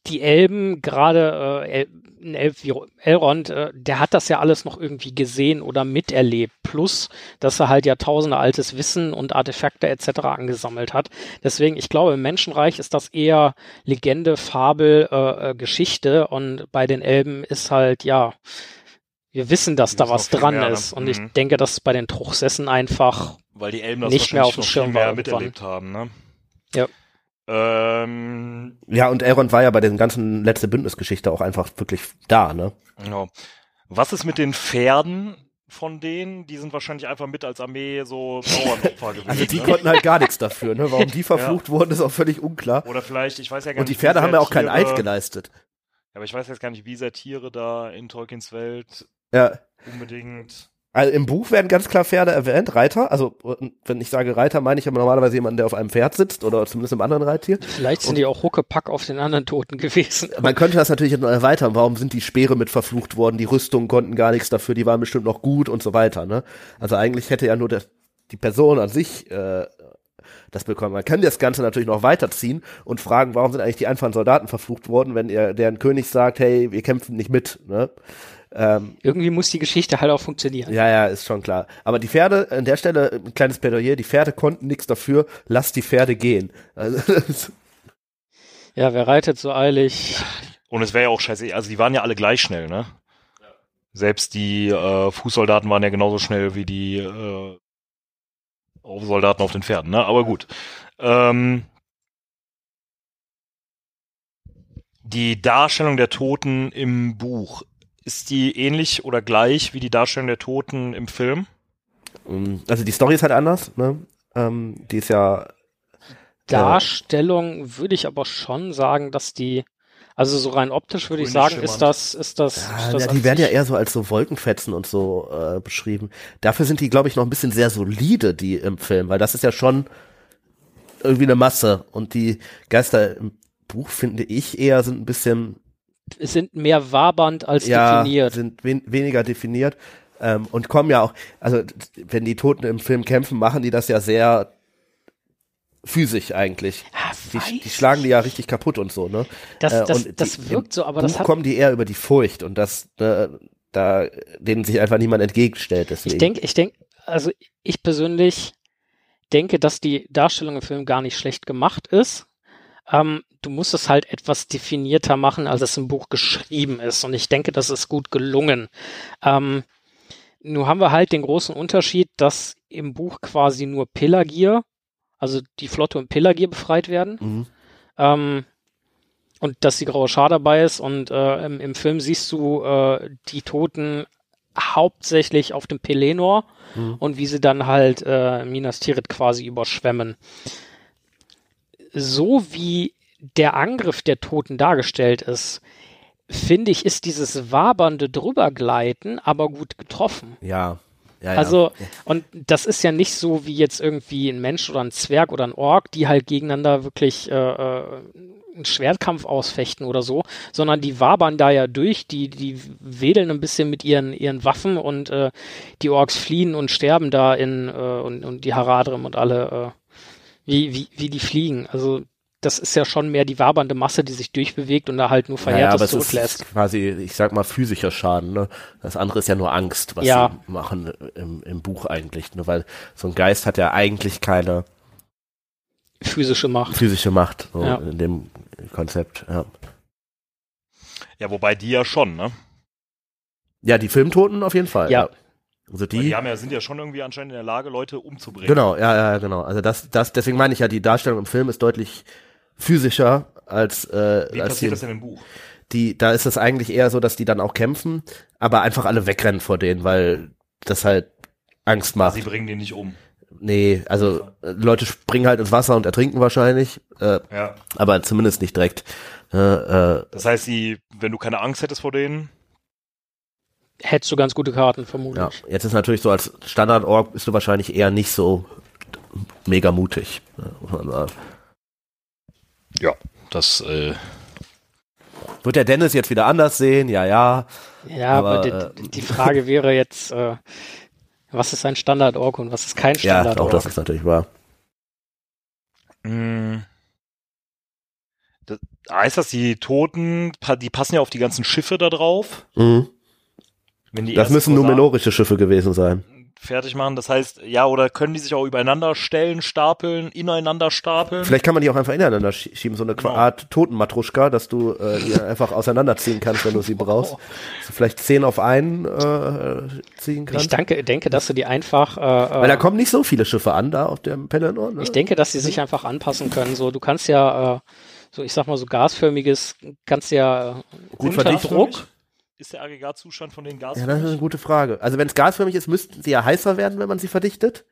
die Elben, gerade äh, El ein Elf wie Elrond, äh, der hat das ja alles noch irgendwie gesehen oder miterlebt. Plus, dass er halt Jahrtausende altes Wissen und Artefakte etc. angesammelt hat. Deswegen, ich glaube, im Menschenreich ist das eher Legende, Fabel, äh, äh, Geschichte und bei den Elben ist halt, ja, wir wissen, dass da was dran mehr, ne? ist. Und ich Mhm. denke, dass bei den Truchsessen einfach Weil die Elben das Nicht mehr auf dem Schirm mehr miterlebt haben, ne? Ja. Ähm, Ja, und Elrond war ja bei den ganzen letzte Bündnisgeschichte auch einfach wirklich da, ne? ja. Was ist mit den Pferden von denen? Die sind wahrscheinlich einfach mit als Armee so Bauernopfer <laughs> gewesen. Also die ne? konnten halt gar nichts dafür, ne? Warum die <laughs> verflucht wurden, ist auch völlig unklar. Oder vielleicht, ich weiß ja gar Und nicht. die Pferde haben ja auch keinen Eid geleistet. Aber ich weiß jetzt gar nicht, wie sehr Tiere da in Tolkiens Welt Ja. unbedingt. Also im Buch werden ganz klar Pferde erwähnt, Reiter. Also wenn ich sage Reiter, meine ich aber normalerweise jemanden, der auf einem Pferd sitzt oder zumindest im anderen Reittier. Vielleicht sind die auch Huckepack auf den anderen Toten gewesen. Man könnte das natürlich noch erweitern. Warum sind die Speere mit verflucht worden? Die Rüstungen konnten gar nichts dafür, die waren bestimmt noch gut und so weiter. Ne? Also eigentlich hätte ja nur der, die Person an sich äh, das bekommen. Man kann das Ganze natürlich noch weiterziehen und fragen, warum sind eigentlich die einfachen Soldaten verflucht worden, wenn ihr deren König sagt, hey, wir kämpfen nicht mit. Ne? Ähm, Irgendwie muss die Geschichte halt auch funktionieren. ja, ja, ist schon klar. Aber die Pferde, an der Stelle ein kleines Plädoyer, die Pferde konnten nichts dafür, lasst die Pferde gehen. Also, <laughs> Ja, wer reitet so eilig? Und es wäre ja auch scheiße, also die waren ja alle gleich schnell, ne? Selbst die äh, Fußsoldaten waren ja genauso schnell wie die äh, Soldaten auf den Pferden, ne? Aber gut. Ähm, die Darstellung der Toten im Buch, ist die ähnlich oder gleich wie die Darstellung der Toten im Film? Ähm, also die Story ist halt anders, ne? Ähm, die ist ja Darstellung würde ich aber schon sagen, dass die, also so rein optisch würde ich sagen, ist das, ist das, Ja, ist das ja, die werden ja eher so als so Wolkenfetzen und so äh, beschrieben. Dafür sind die, glaube ich, noch ein bisschen sehr solide, die im Film, weil das ist ja schon irgendwie eine Masse. Und die Geister im Buch, finde ich, eher sind ein bisschen sind mehr wabernd als ja, definiert. sind wen weniger definiert. Ähm, und kommen ja auch, also wenn die Toten im Film kämpfen, machen die das ja sehr physisch eigentlich. Ja, Die, die schlagen die ja richtig kaputt und so, ne? Das, Äh, das, und das die- wirkt so, aber das hat, kommen die eher über die Furcht und das, äh, da, denen sich einfach niemand entgegenstellt. Deswegen. ich denke, ich denke, also ich persönlich denke, dass die Darstellung im Film gar nicht schlecht gemacht ist. Ähm, du musst es halt etwas definierter machen, als es im Buch geschrieben ist. Und ich denke, das ist gut gelungen. Ähm, nun haben wir halt den großen Unterschied, dass im Buch quasi nur Pelagier, also die Flotte und Pelagier befreit werden. Mhm. Ähm, und dass die graue Schar dabei ist. Und äh, im, im Film siehst du äh, die Toten hauptsächlich auf dem Pelenor Mhm. und wie sie dann halt äh, Minas Tirith quasi überschwemmen. So wie der Angriff der Toten dargestellt ist, finde ich, ist dieses wabernde Drübergleiten aber gut getroffen. Ja. ja, ja. Also, und das ist ja nicht so wie jetzt irgendwie ein Mensch oder ein Zwerg oder ein Ork, die halt gegeneinander wirklich äh, äh, einen Schwertkampf ausfechten oder so, sondern die wabern da ja durch, die, die wedeln ein bisschen mit ihren, ihren Waffen und äh, die Orks fliehen und sterben da in, äh, und, und die Haradrim und alle, äh, wie, wie, wie die fliegen. Also, das ist ja schon mehr die wabernde Masse, die sich durchbewegt und da halt nur ja, ja, aber zurücklässt. ist quasi, ich sag mal, physischer Schaden. Ne? Das andere ist ja nur Angst, was Ja. sie machen im, im Buch eigentlich. Ne? Weil so ein Geist hat ja eigentlich keine Physische Macht. physische Macht so Ja. in dem Konzept. Ja. Ja, wobei die ja schon, ne? ja, die Filmtoten auf jeden Fall. Ja. Also die, die haben ja, sind ja schon irgendwie anscheinend in der Lage, Leute umzubringen. Genau, ja, ja, genau. Also das, das, deswegen meine ich ja, die Darstellung im Film ist deutlich physischer als, äh, Wie als passiert die, das denn im Buch? die, da ist es eigentlich eher so, dass die dann auch kämpfen, aber einfach alle wegrennen vor denen, weil das halt Angst macht. Sie bringen den nicht um. Nee, also äh, Leute springen halt ins Wasser und ertrinken wahrscheinlich, äh, Ja. aber zumindest nicht direkt. Äh, äh, Das heißt, die, wenn du keine Angst hättest vor denen, Hättest du ganz gute Karten, ja. vermutlich. Jetzt ist natürlich so, als Standard-Org bist du wahrscheinlich eher nicht so mega mutig. ne, muss man sagen. Das, äh, Wird der Dennis jetzt wieder anders sehen? Ja, ja. Ja, Aber, aber, die, äh, die Frage wäre jetzt, äh, was ist ein Standard-Org und was ist kein Ja, auch Standard-Org? das ist natürlich wahr. mh, das, heißt das, die Toten, die passen ja auf die ganzen Schiffe da drauf? Mhm. Wenn die Das müssen numenorische Schiffe gewesen sein. Fertig machen. Das heißt, ja, oder können die sich auch übereinander stellen, stapeln, ineinander stapeln? Vielleicht kann man die auch einfach ineinander schie- schieben, so eine Genau. Art Totenmatruschka, dass du äh, die <laughs> einfach auseinanderziehen kannst, wenn du sie brauchst. Du vielleicht zehn auf einen äh, ziehen Ich kannst. denke, denke, dass sie die einfach, äh, Weil da äh, kommen nicht so viele Schiffe an, da auf dem Pelennor. Ne? ich denke, dass sie sich einfach anpassen können. So, du kannst ja, äh, so ich sag mal so gasförmiges, kannst ja äh, Gut unter verdichtet. Druck. Ist der Aggregatzustand von den Ja, Gasen? das ist eine gute Frage. Also wenn es gasförmig ist, müssten sie ja heißer werden, wenn man sie verdichtet.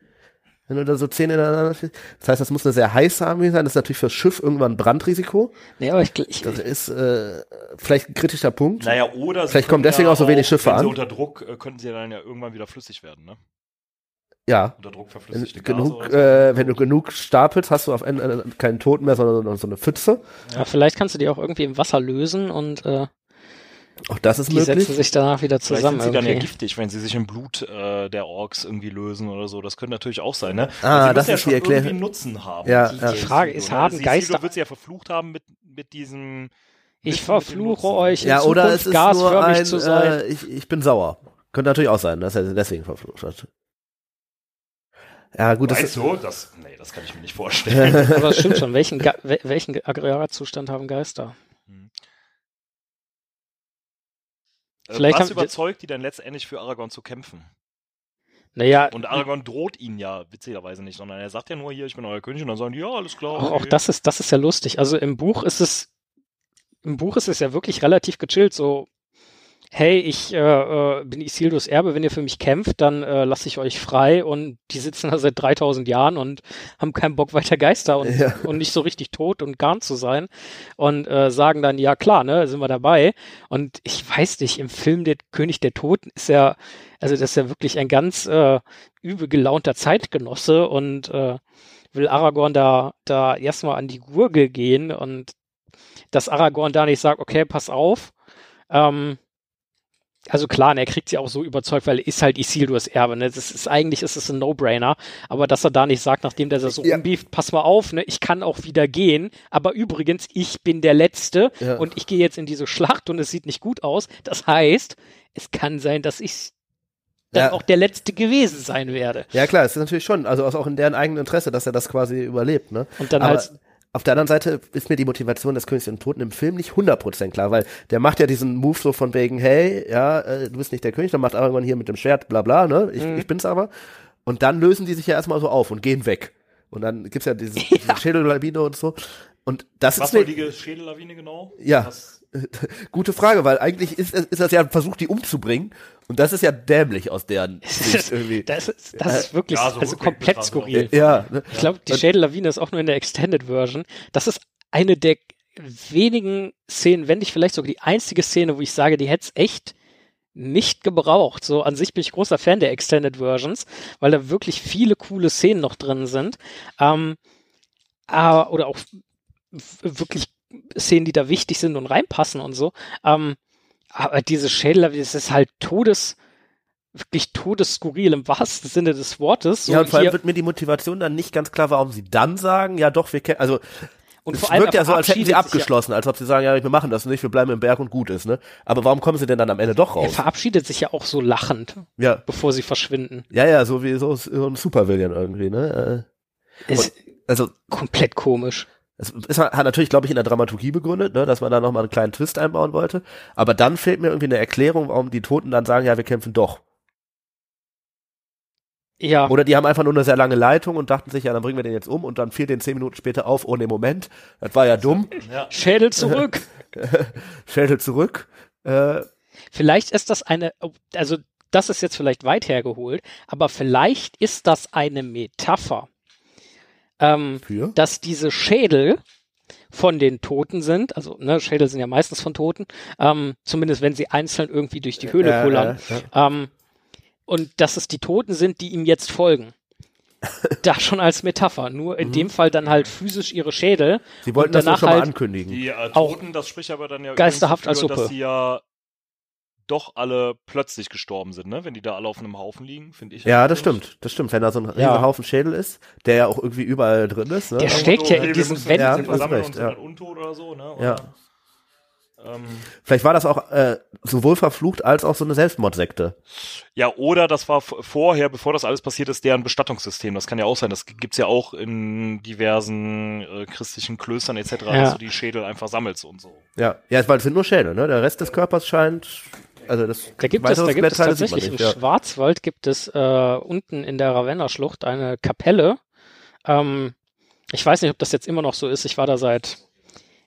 Wenn du da so zehn ineinander. Das heißt, das muss eine sehr heiße Armee sein. Das ist natürlich fürs Schiff irgendwann ein Brandrisiko. Nee, aber ich, ich, Das ist äh, vielleicht ein kritischer Punkt. Naja, oder Vielleicht kommen deswegen auch so wenig Schiffe wenn an. Sie unter Druck äh, könnten sie dann ja irgendwann wieder flüssig werden, ne? Ja. Unter Druck Wenn, verflüssigte Gase genug, oder so. äh, wenn du genug stapelst, hast du auf einen, äh, keinen Toten mehr, sondern so eine Pfütze. ja, vielleicht kannst du die auch irgendwie im Wasser lösen und äh, Auch das ist die möglich. setzen sich danach wieder Vielleicht zusammen. sind sie dann ja giftig, wenn sie sich im Blut äh, der Orks irgendwie lösen oder so. Das könnte natürlich auch sein, ne? Ah, sie das müssen ja ist schon die Erklärung. irgendwie Nutzen haben. Ja, die, ja. Die Frage ist, haben Geister- wird sie ja verflucht haben mit, mit diesem Ich mit verfluche euch in Ja, oder es Zukunft ist nur gasförmig ein, zu sein. äh, ich, ich bin sauer. Könnte natürlich auch sein, dass er sie deswegen verflucht hat. Ja, gut, das Weißt ist, du? Das, nee, das kann ich mir nicht vorstellen. Aber es stimmt <laughs> schon. Welchen, Ge wel- welchen Aggregatzustand haben Geister? Äh, Vielleicht Was überzeugt die denn letztendlich für Aragorn zu kämpfen? Naja, Und Aragorn droht ihnen ja witzigerweise nicht, sondern er sagt ja nur hier, ich bin euer König und dann sagen die, ja, alles klar. auch, auch okay. das ist, das ist ja lustig. Also im Buch ist es, im Buch ist es ja wirklich relativ gechillt. So, hey, ich äh, äh, bin Isildurs Erbe, wenn ihr für mich kämpft, dann äh, lasse ich euch frei und die sitzen da seit 3000 Jahren und haben keinen Bock weiter Geister und, ja. und nicht so richtig tot und garn zu sein und äh, sagen dann, ja klar, ne, sind wir dabei und ich weiß nicht, im Film der König der Toten ist ja, also das ist ja wirklich ein ganz äh, übel gelaunter Zeitgenosse und äh, will Aragorn da, da erstmal an die Gurgel gehen und dass Aragorn da nicht sagt, okay, pass auf, ähm, also klar, er kriegt sie auch so überzeugt, weil er ist halt Isildurs Erbe. Ne? Das ist eigentlich ist es ein No-Brainer, aber dass er da nicht sagt, nachdem der so ja. umbieft, pass mal auf, ne, ich kann auch wieder gehen, aber übrigens, ich bin der Letzte ja. und ich gehe jetzt in diese Schlacht und es sieht nicht gut aus. Das heißt, es kann sein, dass ich dann ja. auch der Letzte gewesen sein werde. Ja klar, es ist natürlich schon, also auch in deren eigenen Interesse, dass er das quasi überlebt. Ne? Und dann aber, halt auf der anderen Seite ist mir die Motivation des Königs und Toten im Film nicht 100% klar, weil der macht ja diesen Move so von wegen, hey, ja, äh, du bist nicht der König, dann macht Aragorn hier mit dem Schwert, bla bla, ne, ich, mhm. ich bin's aber. Und dann lösen die sich ja erstmal so auf und gehen weg. Und dann gibt's ja <laughs> diese, ja. diese Schädellawine und so. Und das Was ist war die Schädellawine genau? Ja. Was? <laughs> Gute Frage, weil eigentlich ist, ist das ja ein Versuch, die umzubringen. Und das ist ja dämlich aus deren <laughs> Sicht irgendwie. Das ist, das ist wirklich ja, so also komplett skurril. Ja. Ne? Ich glaube, die Schädellawine ist auch nur in der Extended Version. Das ist eine der wenigen Szenen, wenn nicht vielleicht sogar die einzige Szene, wo ich sage, die hätte es echt nicht gebraucht. So an sich bin ich großer Fan der Extended Versions, weil da wirklich viele coole Szenen noch drin sind. Ähm, äh, oder auch wirklich Szenen, die da wichtig sind und reinpassen und so. Ähm, aber diese Schädel, das ist halt Todes, wirklich todesskurril im wahrsten Sinne des Wortes. So ja, und vor allem wird mir die Motivation dann nicht ganz klar, warum sie dann sagen, ja doch, wir kennen, also und es vor allem wirkt ja so, als hätten sie abgeschlossen, ja, als ob sie sagen, ja, wir machen das nicht, wir bleiben im Berg und gut ist, ne? Aber warum kommen sie denn dann am Ende doch raus? Er verabschiedet sich ja auch so lachend, ja. bevor sie verschwinden. Ja, ja, so wie so, so ein Supervillain irgendwie, ne? Äh, und, also komplett komisch. Es ist, hat natürlich, glaube ich, in der Dramaturgie begründet, ne, dass man da nochmal einen kleinen Twist einbauen wollte. Aber dann fehlt mir irgendwie eine Erklärung, warum die Toten dann sagen, ja, wir kämpfen doch. Ja. Oder die haben einfach nur eine sehr lange Leitung und dachten sich, ja, dann bringen wir den jetzt um und dann fiel den zehn Minuten später auf, ohne Moment. Das war ja dumm. <laughs> Ja. Schädel zurück. <laughs> Schädel zurück. Äh, vielleicht ist das eine, also das ist jetzt vielleicht weit hergeholt, aber vielleicht ist das eine Metapher ähm, Für? dass diese Schädel von den Toten sind, also ne, Schädel sind ja meistens von Toten, ähm, zumindest wenn sie einzeln irgendwie durch die Höhle äh, kullern, äh, äh. Ähm, und dass es die Toten sind, die ihm jetzt folgen. <laughs> da schon als Metapher, nur in mhm. dem Fall dann halt physisch ihre Schädel. Sie wollten das schon halt mal ankündigen. Die äh, Toten, das spricht aber dann ja geisterhaft dafür, als Suppe. dass sie ja doch alle plötzlich gestorben sind, ne? Wenn die da alle auf einem Haufen liegen, finde ich. Ja, das stimmt, das stimmt. Wenn da so ein riesiger ja. Haufen Schädel ist, der ja auch irgendwie überall drin ist. Ne? Der steckt ja in diesen Wänden. Ja, sind recht, ja. untot oder so, ne? Oder, ja. Ähm, Vielleicht war das auch äh, sowohl verflucht als auch so eine Selbstmordsekte. Ja, oder das war vorher, bevor das alles passiert ist, deren Bestattungssystem. Das kann ja auch sein. Das gibt's ja auch in diversen äh, christlichen Klöstern etc., ja. dass du die Schädel einfach sammelst und so. Ja, ja, weil es sind nur Schädel, ne? Der Rest des Körpers scheint also das da gibt es, da gibt es tatsächlich nicht, im ja. Schwarzwald gibt es äh, unten in der Ravenna-Schlucht eine Kapelle. Ähm, ich weiß nicht, ob das jetzt immer noch so ist. Ich war da seit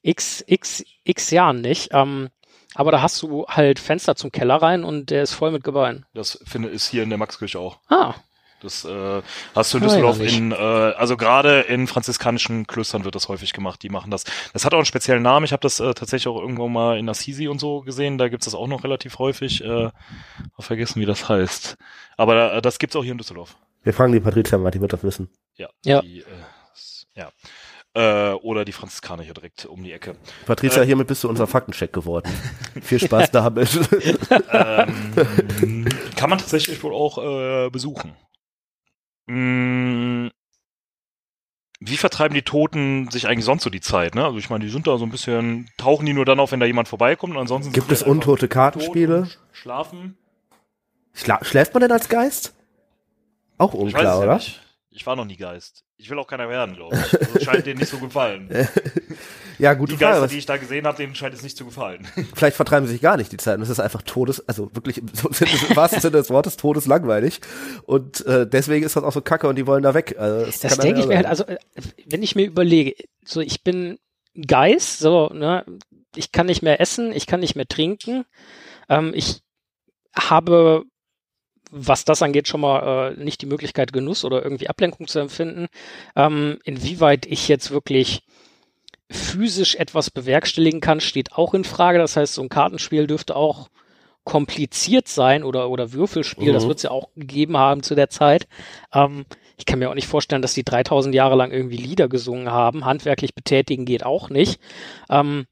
x, x, x Jahren nicht. Ähm, aber da hast du halt Fenster zum Keller rein und der ist voll mit Gebeinen. Das finde ist hier in der Maxkirche auch. Ah, das äh, hast du in Düsseldorf in, äh, also gerade in franziskanischen Klöstern wird das häufig gemacht, die machen das. Das hat auch einen speziellen Namen. Ich habe das äh, tatsächlich auch irgendwo mal in Assisi und so gesehen, da gibt's das auch noch relativ häufig. Äh, vergessen, wie das heißt. Aber äh, das gibt's auch hier in Düsseldorf. Wir fragen die Patricia mal, die wird das wissen. Ja. Ja. Die, äh, ja. Äh, oder die Franziskaner hier direkt um die Ecke. Patricia, äh, hiermit bist du unser Faktencheck geworden. Viel Spaß <laughs> damit. ähm, kann man tatsächlich wohl auch äh, besuchen. Mh, mm, wie vertreiben die Toten sich eigentlich sonst so die Zeit? Ne? Also ich meine, die sind da so ein bisschen, tauchen die nur dann auf, wenn da jemand vorbeikommt und ansonsten Gibt es untote Kartenspiele? Schlafen? Schla schläft man denn als Geist? Auch unklar, oder? Nicht. Ich war noch nie Geist. Ich will auch keiner werden, glaube ich. Also, scheint denen nicht so gefallen. <laughs> ja, gute die Frage. Geister, die ich da gesehen habe, denen scheint es nicht zu gefallen. <laughs> Vielleicht vertreiben sie sich gar nicht die Zeit. Und es ist einfach todes, also wirklich im, im wahrsten Sinne des Wortes todeslangweilig. Und äh, deswegen ist das auch so kacke und die wollen da weg. Also, das, das denke ich mir halt, also wenn ich mir überlege, so ich bin Geist, so, ne, ich kann nicht mehr essen, ich kann nicht mehr trinken. Ähm, ich habe, was das angeht, schon mal äh, nicht die Möglichkeit, Genuss oder irgendwie Ablenkung zu empfinden. Ähm, inwieweit ich jetzt wirklich physisch etwas bewerkstelligen kann, steht auch in Frage. Das heißt, so ein Kartenspiel dürfte auch kompliziert sein oder, oder Würfelspiel, mhm. das wird es ja auch gegeben haben zu der Zeit. Ähm, ich kann mir auch nicht vorstellen, dass die 3000 Jahre lang irgendwie Lieder gesungen haben. Handwerklich betätigen geht auch nicht. Ähm,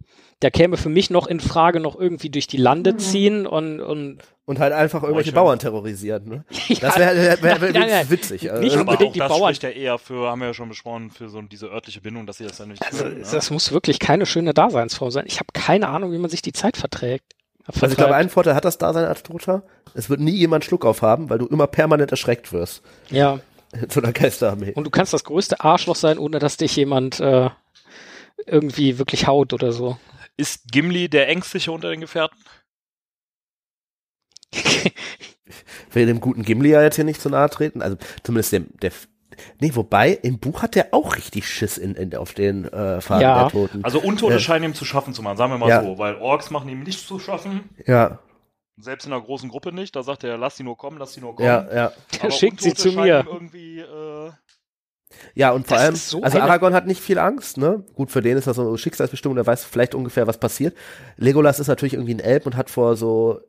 da käme für mich noch in Frage, noch irgendwie durch die Lande mhm. ziehen und, und und halt einfach irgendwelche oh, Bauern terrorisieren. Ne? <laughs> Das wäre wär, wär, wär nein, witzig. Also. Nicht unbedingt die das Bauern. spricht ja eher für, haben wir ja schon besprochen, für so diese örtliche Bindung, dass sie das dann nicht Also können, ne? das muss wirklich keine schöne Daseinsform sein. Ich habe keine Ahnung, wie man sich die Zeit verträgt. Also ich glaube, einen Vorteil hat das Dasein als Toter. Es wird nie jemand Schluck auf haben, weil du immer permanent erschreckt wirst. Ja. In <laughs> so einer Geisterarmee. Und du kannst das größte Arschloch sein, ohne dass dich jemand äh, irgendwie wirklich haut oder so. Ist Gimli der Ängstliche unter den Gefährten? will dem guten Gimli ja jetzt hier nicht zu nahe treten. Also zumindest dem, der, nee, wobei, im Buch hat der auch richtig Schiss in, in, auf den äh, Faden ja. der Toten. Also Untote äh, scheinen ihm zu schaffen zu machen, sagen wir mal ja. so, weil Orks machen ihm nichts zu schaffen. Ja. Selbst in einer großen Gruppe nicht, da sagt er, lass sie nur kommen, lass sie nur kommen. Ja, ja. Der schickt Untote sie zu mir. Irgendwie, äh, ja, und vor das allem, so also Aragorn hat nicht viel Angst, ne? Gut, für den ist das so eine Schicksalsbestimmung, der weiß vielleicht ungefähr, was passiert. Legolas ist natürlich irgendwie ein Elb und hat vor so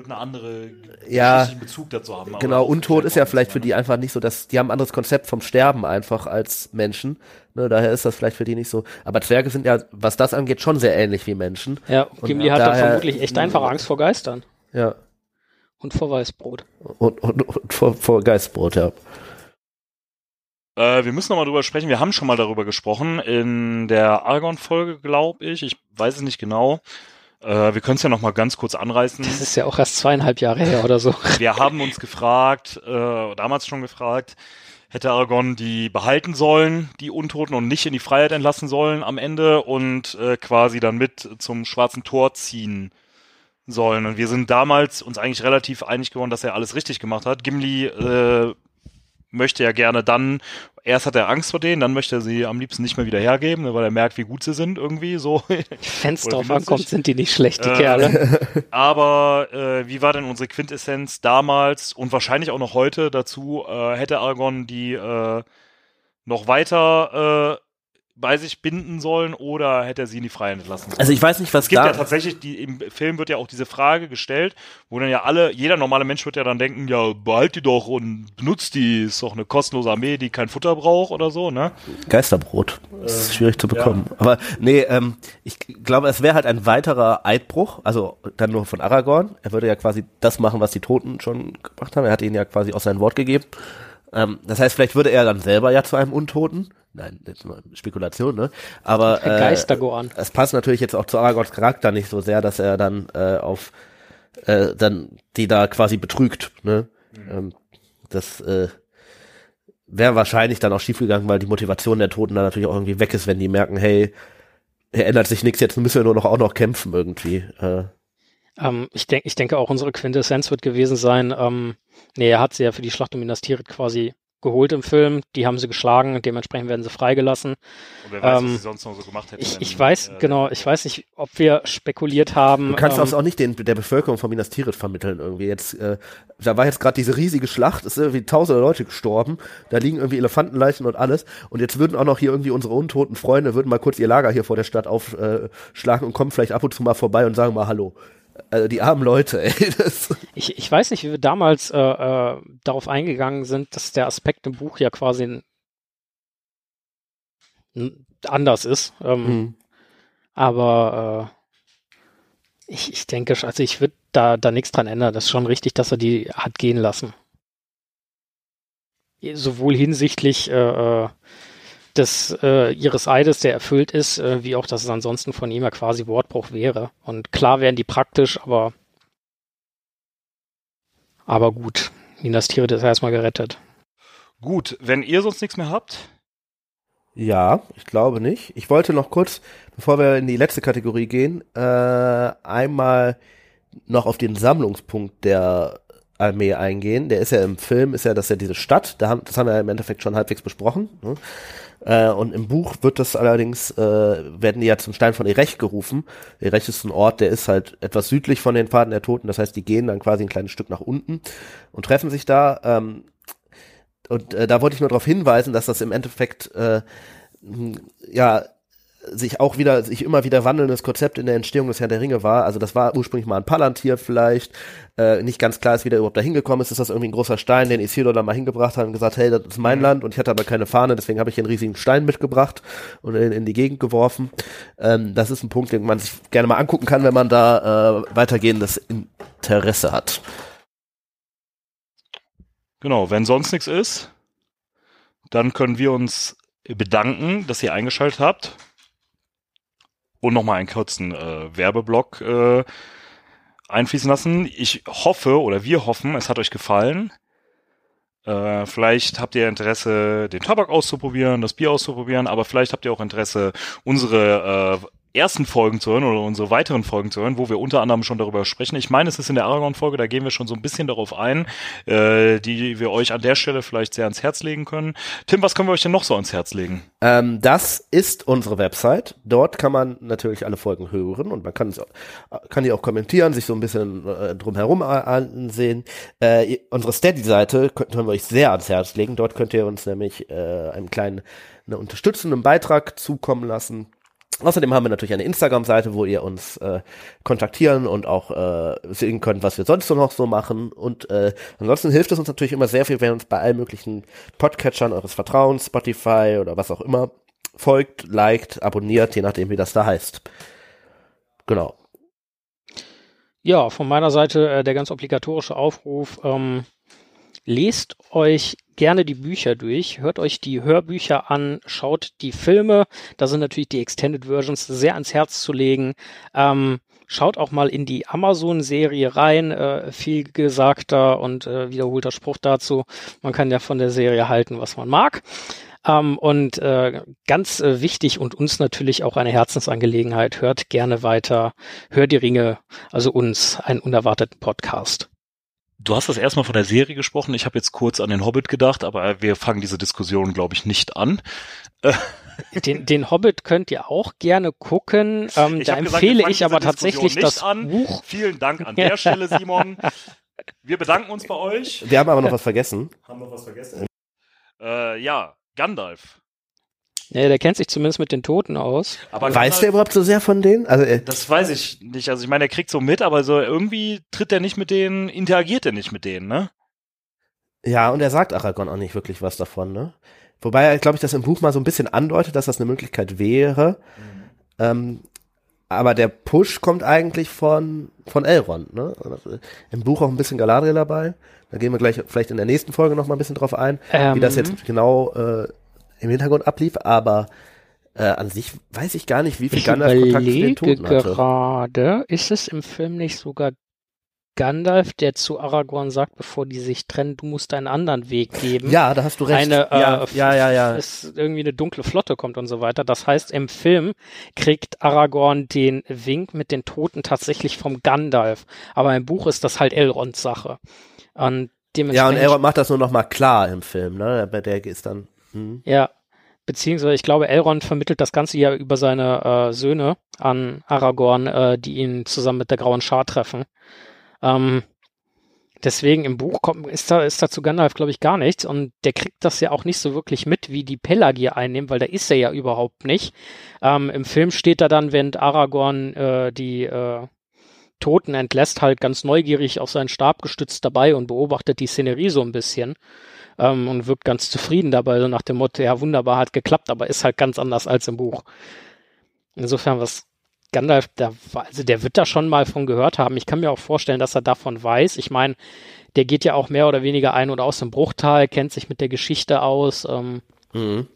wird eine andere ja, Bezug dazu haben. Genau, Untot ist ja vielleicht für die einfach nicht so, dass die haben ein anderes Konzept vom Sterben einfach als Menschen. Ne, daher ist das vielleicht für die nicht so. Aber Zwerge sind ja, was das angeht, schon sehr ähnlich wie Menschen. Ja, Gimli hat daher, vermutlich echt einfach Angst vor Geistern. Ja. Und vor Weißbrot. Und, und, und vor, vor Geistbrot, ja. Äh, wir müssen nochmal drüber sprechen. Wir haben schon mal darüber gesprochen in der Argon-Folge, glaube ich. Ich weiß es nicht genau. Äh, wir können es ja noch mal ganz kurz anreißen. Das ist ja auch erst zweieinhalb Jahre her oder so. <laughs> Wir haben uns gefragt, äh, damals schon gefragt, hätte Aragorn die behalten sollen, die Untoten, und nicht in die Freiheit entlassen sollen am Ende und äh, quasi dann mit zum Schwarzen Tor ziehen sollen. Und wir sind damals uns eigentlich relativ einig geworden, dass er alles richtig gemacht hat. Gimli äh, möchte ja gerne dann, erst hat er Angst vor denen, dann möchte er sie am liebsten nicht mehr wieder hergeben, weil er merkt, wie gut sie sind irgendwie so. Wenn es drauf ankommt, sind die nicht schlecht, die äh, Kerle. <laughs> <laughs> Aber äh, wie war denn unsere Quintessenz damals und wahrscheinlich auch noch heute dazu? Äh, hätte Argon die äh, noch weiter äh, bei sich binden sollen oder hätte er sie in die Freiheit entlassen sollen? Also ich weiß nicht, was es gibt da ja tatsächlich, die, im Film wird ja auch diese Frage gestellt, wo dann ja alle, jeder normale Mensch wird ja dann denken, ja, behalt die doch und benutzt die, ist doch eine kostenlose Armee, die kein Futter braucht oder so, ne? Geisterbrot. Das ist schwierig zu bekommen. Ja. Aber nee, ähm, ich glaube, es wäre halt ein weiterer Eidbruch, also dann nur von Aragorn. Er würde ja quasi das machen, was die Toten schon gemacht haben. Er hat ihnen ja quasi auch sein Wort gegeben. Ähm, das heißt, vielleicht würde er dann selber ja zu einem Untoten. Nein, jetzt mal Spekulation, ne? Aber äh, es passt natürlich jetzt auch zu Aragorns Charakter nicht so sehr, dass er dann äh, auf äh, dann die da quasi betrügt, ne? Mhm. Ähm, das äh, wäre wahrscheinlich dann auch schiefgegangen, weil die Motivation der Toten dann natürlich auch irgendwie weg ist, wenn die merken, hey, er ändert sich nichts, jetzt müssen wir nur noch auch noch kämpfen irgendwie. Äh. Ähm, ich denke, ich denke auch unsere Quintessenz wird gewesen sein, ähm, nee, er hat sie ja für die Schlacht um Minas Tirith quasi geholt im Film, die haben sie geschlagen, dementsprechend werden sie freigelassen. Und wer weiß, ähm, was sie sonst noch so gemacht hätten. Ich, ich weiß, äh, genau, ich weiß nicht, ob wir spekuliert haben. Du kannst ähm, auch nicht den, der Bevölkerung von Minas Tirith vermitteln irgendwie. Jetzt, äh, da war jetzt gerade diese riesige Schlacht, es sind irgendwie tausende Leute gestorben, da liegen irgendwie Elefantenleichen und alles und jetzt würden auch noch hier irgendwie unsere untoten Freunde, würden mal kurz ihr Lager hier vor der Stadt aufschlagen und kommen vielleicht ab und zu mal vorbei und sagen mal Hallo. Also die armen Leute, ey. <laughs> Ich, ich weiß nicht, wie wir damals äh, äh, darauf eingegangen sind, dass der Aspekt im Buch ja quasi anders ist. Ähm, mhm. Aber äh, ich, ich denke, also ich würde da, da nichts dran ändern. Das ist schon richtig, dass er die hat gehen lassen. Sowohl hinsichtlich äh, äh des äh, ihres Eides, der erfüllt ist, äh, wie auch, dass es ansonsten von ihm ja quasi Wortbruch wäre. Und klar wären die praktisch, aber aber gut, Minas Tirith ist erstmal gerettet. Gut, wenn ihr sonst nichts mehr habt? Ja, ich glaube nicht. Ich wollte noch kurz, bevor wir in die letzte Kategorie gehen, äh, einmal noch auf den Sammlungspunkt der Armee eingehen. Der ist ja im Film, ist ja das ja diese Stadt, da haben, das haben wir im Endeffekt schon halbwegs besprochen. Ne? Äh, und im Buch wird das allerdings, äh, werden die ja zum Stein von Erech gerufen. Erech ist ein Ort, der ist halt etwas südlich von den Pfaden der Toten, das heißt, die gehen dann quasi ein kleines Stück nach unten und treffen sich da. Ähm, und äh, da wollte ich nur darauf hinweisen, dass das im Endeffekt äh, ja sich auch wieder, sich immer wieder wandelndes Konzept in der Entstehung des Herrn der Ringe war. Also das war ursprünglich mal ein Palantir vielleicht. Äh, nicht ganz klar ist, wie der überhaupt da hingekommen ist. Ist das irgendwie ein großer Stein, den Isildur da mal hingebracht hat und gesagt, hey, das ist mein mhm. Land und ich hatte aber keine Fahne, deswegen habe ich hier einen riesigen Stein mitgebracht und in, in die Gegend geworfen. Ähm, das ist ein Punkt, den man sich gerne mal angucken kann, wenn man da äh, weitergehendes Interesse hat. Genau, wenn sonst nichts ist, dann können wir uns bedanken, dass ihr eingeschaltet habt und nochmal einen kurzen äh, Werbeblock äh, einfließen lassen. Ich hoffe oder wir hoffen, es hat euch gefallen. Äh, vielleicht habt ihr Interesse, den Tabak auszuprobieren, das Bier auszuprobieren, aber vielleicht habt ihr auch Interesse, unsere äh, ersten Folgen zu hören oder unsere weiteren Folgen zu hören, wo wir unter anderem schon darüber sprechen. Ich meine, es ist in der Aragon-Folge, da gehen wir schon so ein bisschen darauf ein, äh, die wir euch an der Stelle vielleicht sehr ans Herz legen können. Tim, was können wir euch denn noch so ans Herz legen? Ähm, das ist unsere Website. Dort kann man natürlich alle Folgen hören und man kann, kann die auch kommentieren, sich so ein bisschen äh, drumherum ansehen. Äh, unsere Steady-Seite können wir euch sehr ans Herz legen. Dort könnt ihr uns nämlich äh, einen kleinen einen unterstützenden Beitrag zukommen lassen Außerdem haben wir natürlich eine Instagram-Seite, wo ihr uns äh, kontaktieren und auch äh, sehen könnt, was wir sonst so noch so machen. Und äh, ansonsten hilft es uns natürlich immer sehr viel, wenn uns bei allen möglichen Podcatchern eures Vertrauens, Spotify oder was auch immer, folgt, liked, abonniert, je nachdem, wie das da heißt. Genau. Ja, von meiner Seite äh, der ganz obligatorische Aufruf. Ähm, lest euch gerne die Bücher durch, hört euch die Hörbücher an, schaut die Filme, da sind natürlich die Extended Versions sehr ans Herz zu legen. Ähm, schaut auch mal in die Amazon-Serie rein, äh, viel gesagter und äh, wiederholter Spruch dazu. Man kann ja von der Serie halten, was man mag. Ähm, und äh, ganz äh, wichtig und uns natürlich auch eine Herzensangelegenheit, hört gerne weiter, hört die Ringe, also uns, einen unerwarteten Podcast. Du hast das erstmal von der Serie gesprochen. Ich habe jetzt kurz an den Hobbit gedacht, aber wir fangen diese Diskussion, glaube ich, nicht an. <laughs> Den, den Hobbit könnt ihr auch gerne gucken. Ähm, da empfehle gesagt, ich aber tatsächlich das an. Buch. Vielen Dank an der Stelle, <laughs> Simon. Wir bedanken uns bei euch. Wir haben aber noch was vergessen. Haben noch was vergessen? Äh, ja, Gandalf. Ja, der kennt sich zumindest mit den Toten aus. Aber weiß der überhaupt so sehr von denen? Also, äh, das weiß ich nicht. Also ich meine, er kriegt so mit, aber so irgendwie tritt er nicht mit denen, interagiert er nicht mit denen, ne? Ja, und er sagt Aragorn auch nicht wirklich was davon, ne? Wobei er, glaube ich, das im Buch mal so ein bisschen andeutet, dass das eine Möglichkeit wäre. Mhm. Ähm, aber der Push kommt eigentlich von, von Elrond, ne? Im Buch auch ein bisschen Galadriel dabei. Da gehen wir gleich vielleicht in der nächsten Folge noch mal ein bisschen drauf ein, ähm, wie das ähm. jetzt genau äh, im Hintergrund ablief, aber äh, an sich weiß ich gar nicht, wie viel Gandalf Kontakt zu den Toten hatte. gerade, ist es im Film nicht sogar Gandalf, der zu Aragorn sagt, bevor die sich trennen, du musst einen anderen Weg geben. Ja, da hast du recht. Eine, ja, äh, ja, ja, ja. Es irgendwie eine dunkle Flotte kommt und so weiter. Das heißt, im Film kriegt Aragorn den Wink mit den Toten tatsächlich vom Gandalf. Aber im Buch ist das halt Elronds Sache. Und ja, und Elrond macht das nur noch mal klar im Film, ne? Der ist dann Mhm. Ja, beziehungsweise ich glaube, Elrond vermittelt das Ganze ja über seine äh, Söhne an Aragorn, äh, die ihn zusammen mit der Grauen Schar treffen. Ähm, deswegen im Buch kommt, ist da, ist da zu Gandalf, glaube ich, gar nichts und der kriegt das ja auch nicht so wirklich mit, wie die Pelagier einnehmen, weil da ist er ja überhaupt nicht. Ähm, Im Film steht er dann, wenn Aragorn äh, die äh, Toten entlässt, halt ganz neugierig auf seinen Stab gestützt dabei und beobachtet die Szenerie so ein bisschen ähm, und wirkt ganz zufrieden dabei, so nach dem Motto, ja wunderbar, hat geklappt, aber ist halt ganz anders als im Buch. Insofern, was Gandalf, der, also der wird da schon mal von gehört haben. Ich kann mir auch vorstellen, dass er davon weiß. Ich meine, der geht ja auch mehr oder weniger ein und aus dem Bruchtal, kennt sich mit der Geschichte aus, ähm, mhm.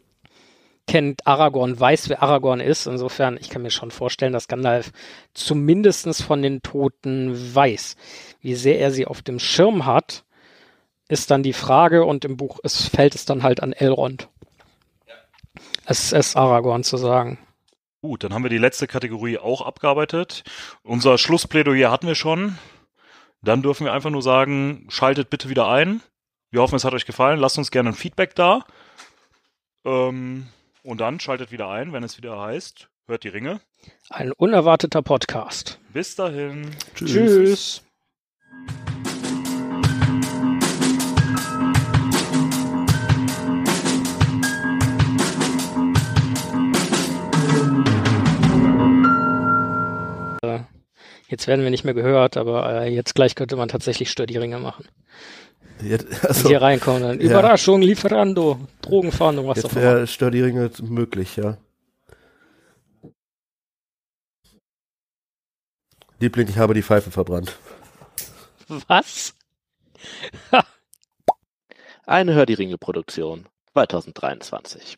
kennt Aragorn, weiß, wer Aragorn ist. Insofern, ich kann mir schon vorstellen, dass Gandalf zumindestens von den Toten weiß. Wie sehr er sie auf dem Schirm hat, ist dann die Frage und im Buch ist, fällt es dann halt an Elrond. Ja. Es ist Aragorn zu sagen. Gut, dann haben wir die letzte Kategorie auch abgearbeitet. Unser Schlussplädoyer hatten wir schon. dann dürfen wir einfach nur sagen, schaltet bitte wieder ein. Wir hoffen, es hat euch gefallen. Lasst uns gerne ein Feedback da. Ähm, und dann schaltet wieder ein, wenn es wieder heißt, hört die Ringe. Ein unerwarteter Podcast. Bis dahin. Tschüss. Tschüss. Jetzt werden wir nicht mehr gehört, aber äh, jetzt gleich könnte man tatsächlich Stör die Ringe machen. Jetzt, also, hier reinkommen. Dann. Ja. Überraschung, Lieferando, Drogenfahndung, was auch immer. Stör die Ringe möglich, ja. Liebling, ich habe die Pfeife verbrannt. Was? <laughs> Eine Hör die Ringe Produktion 2023.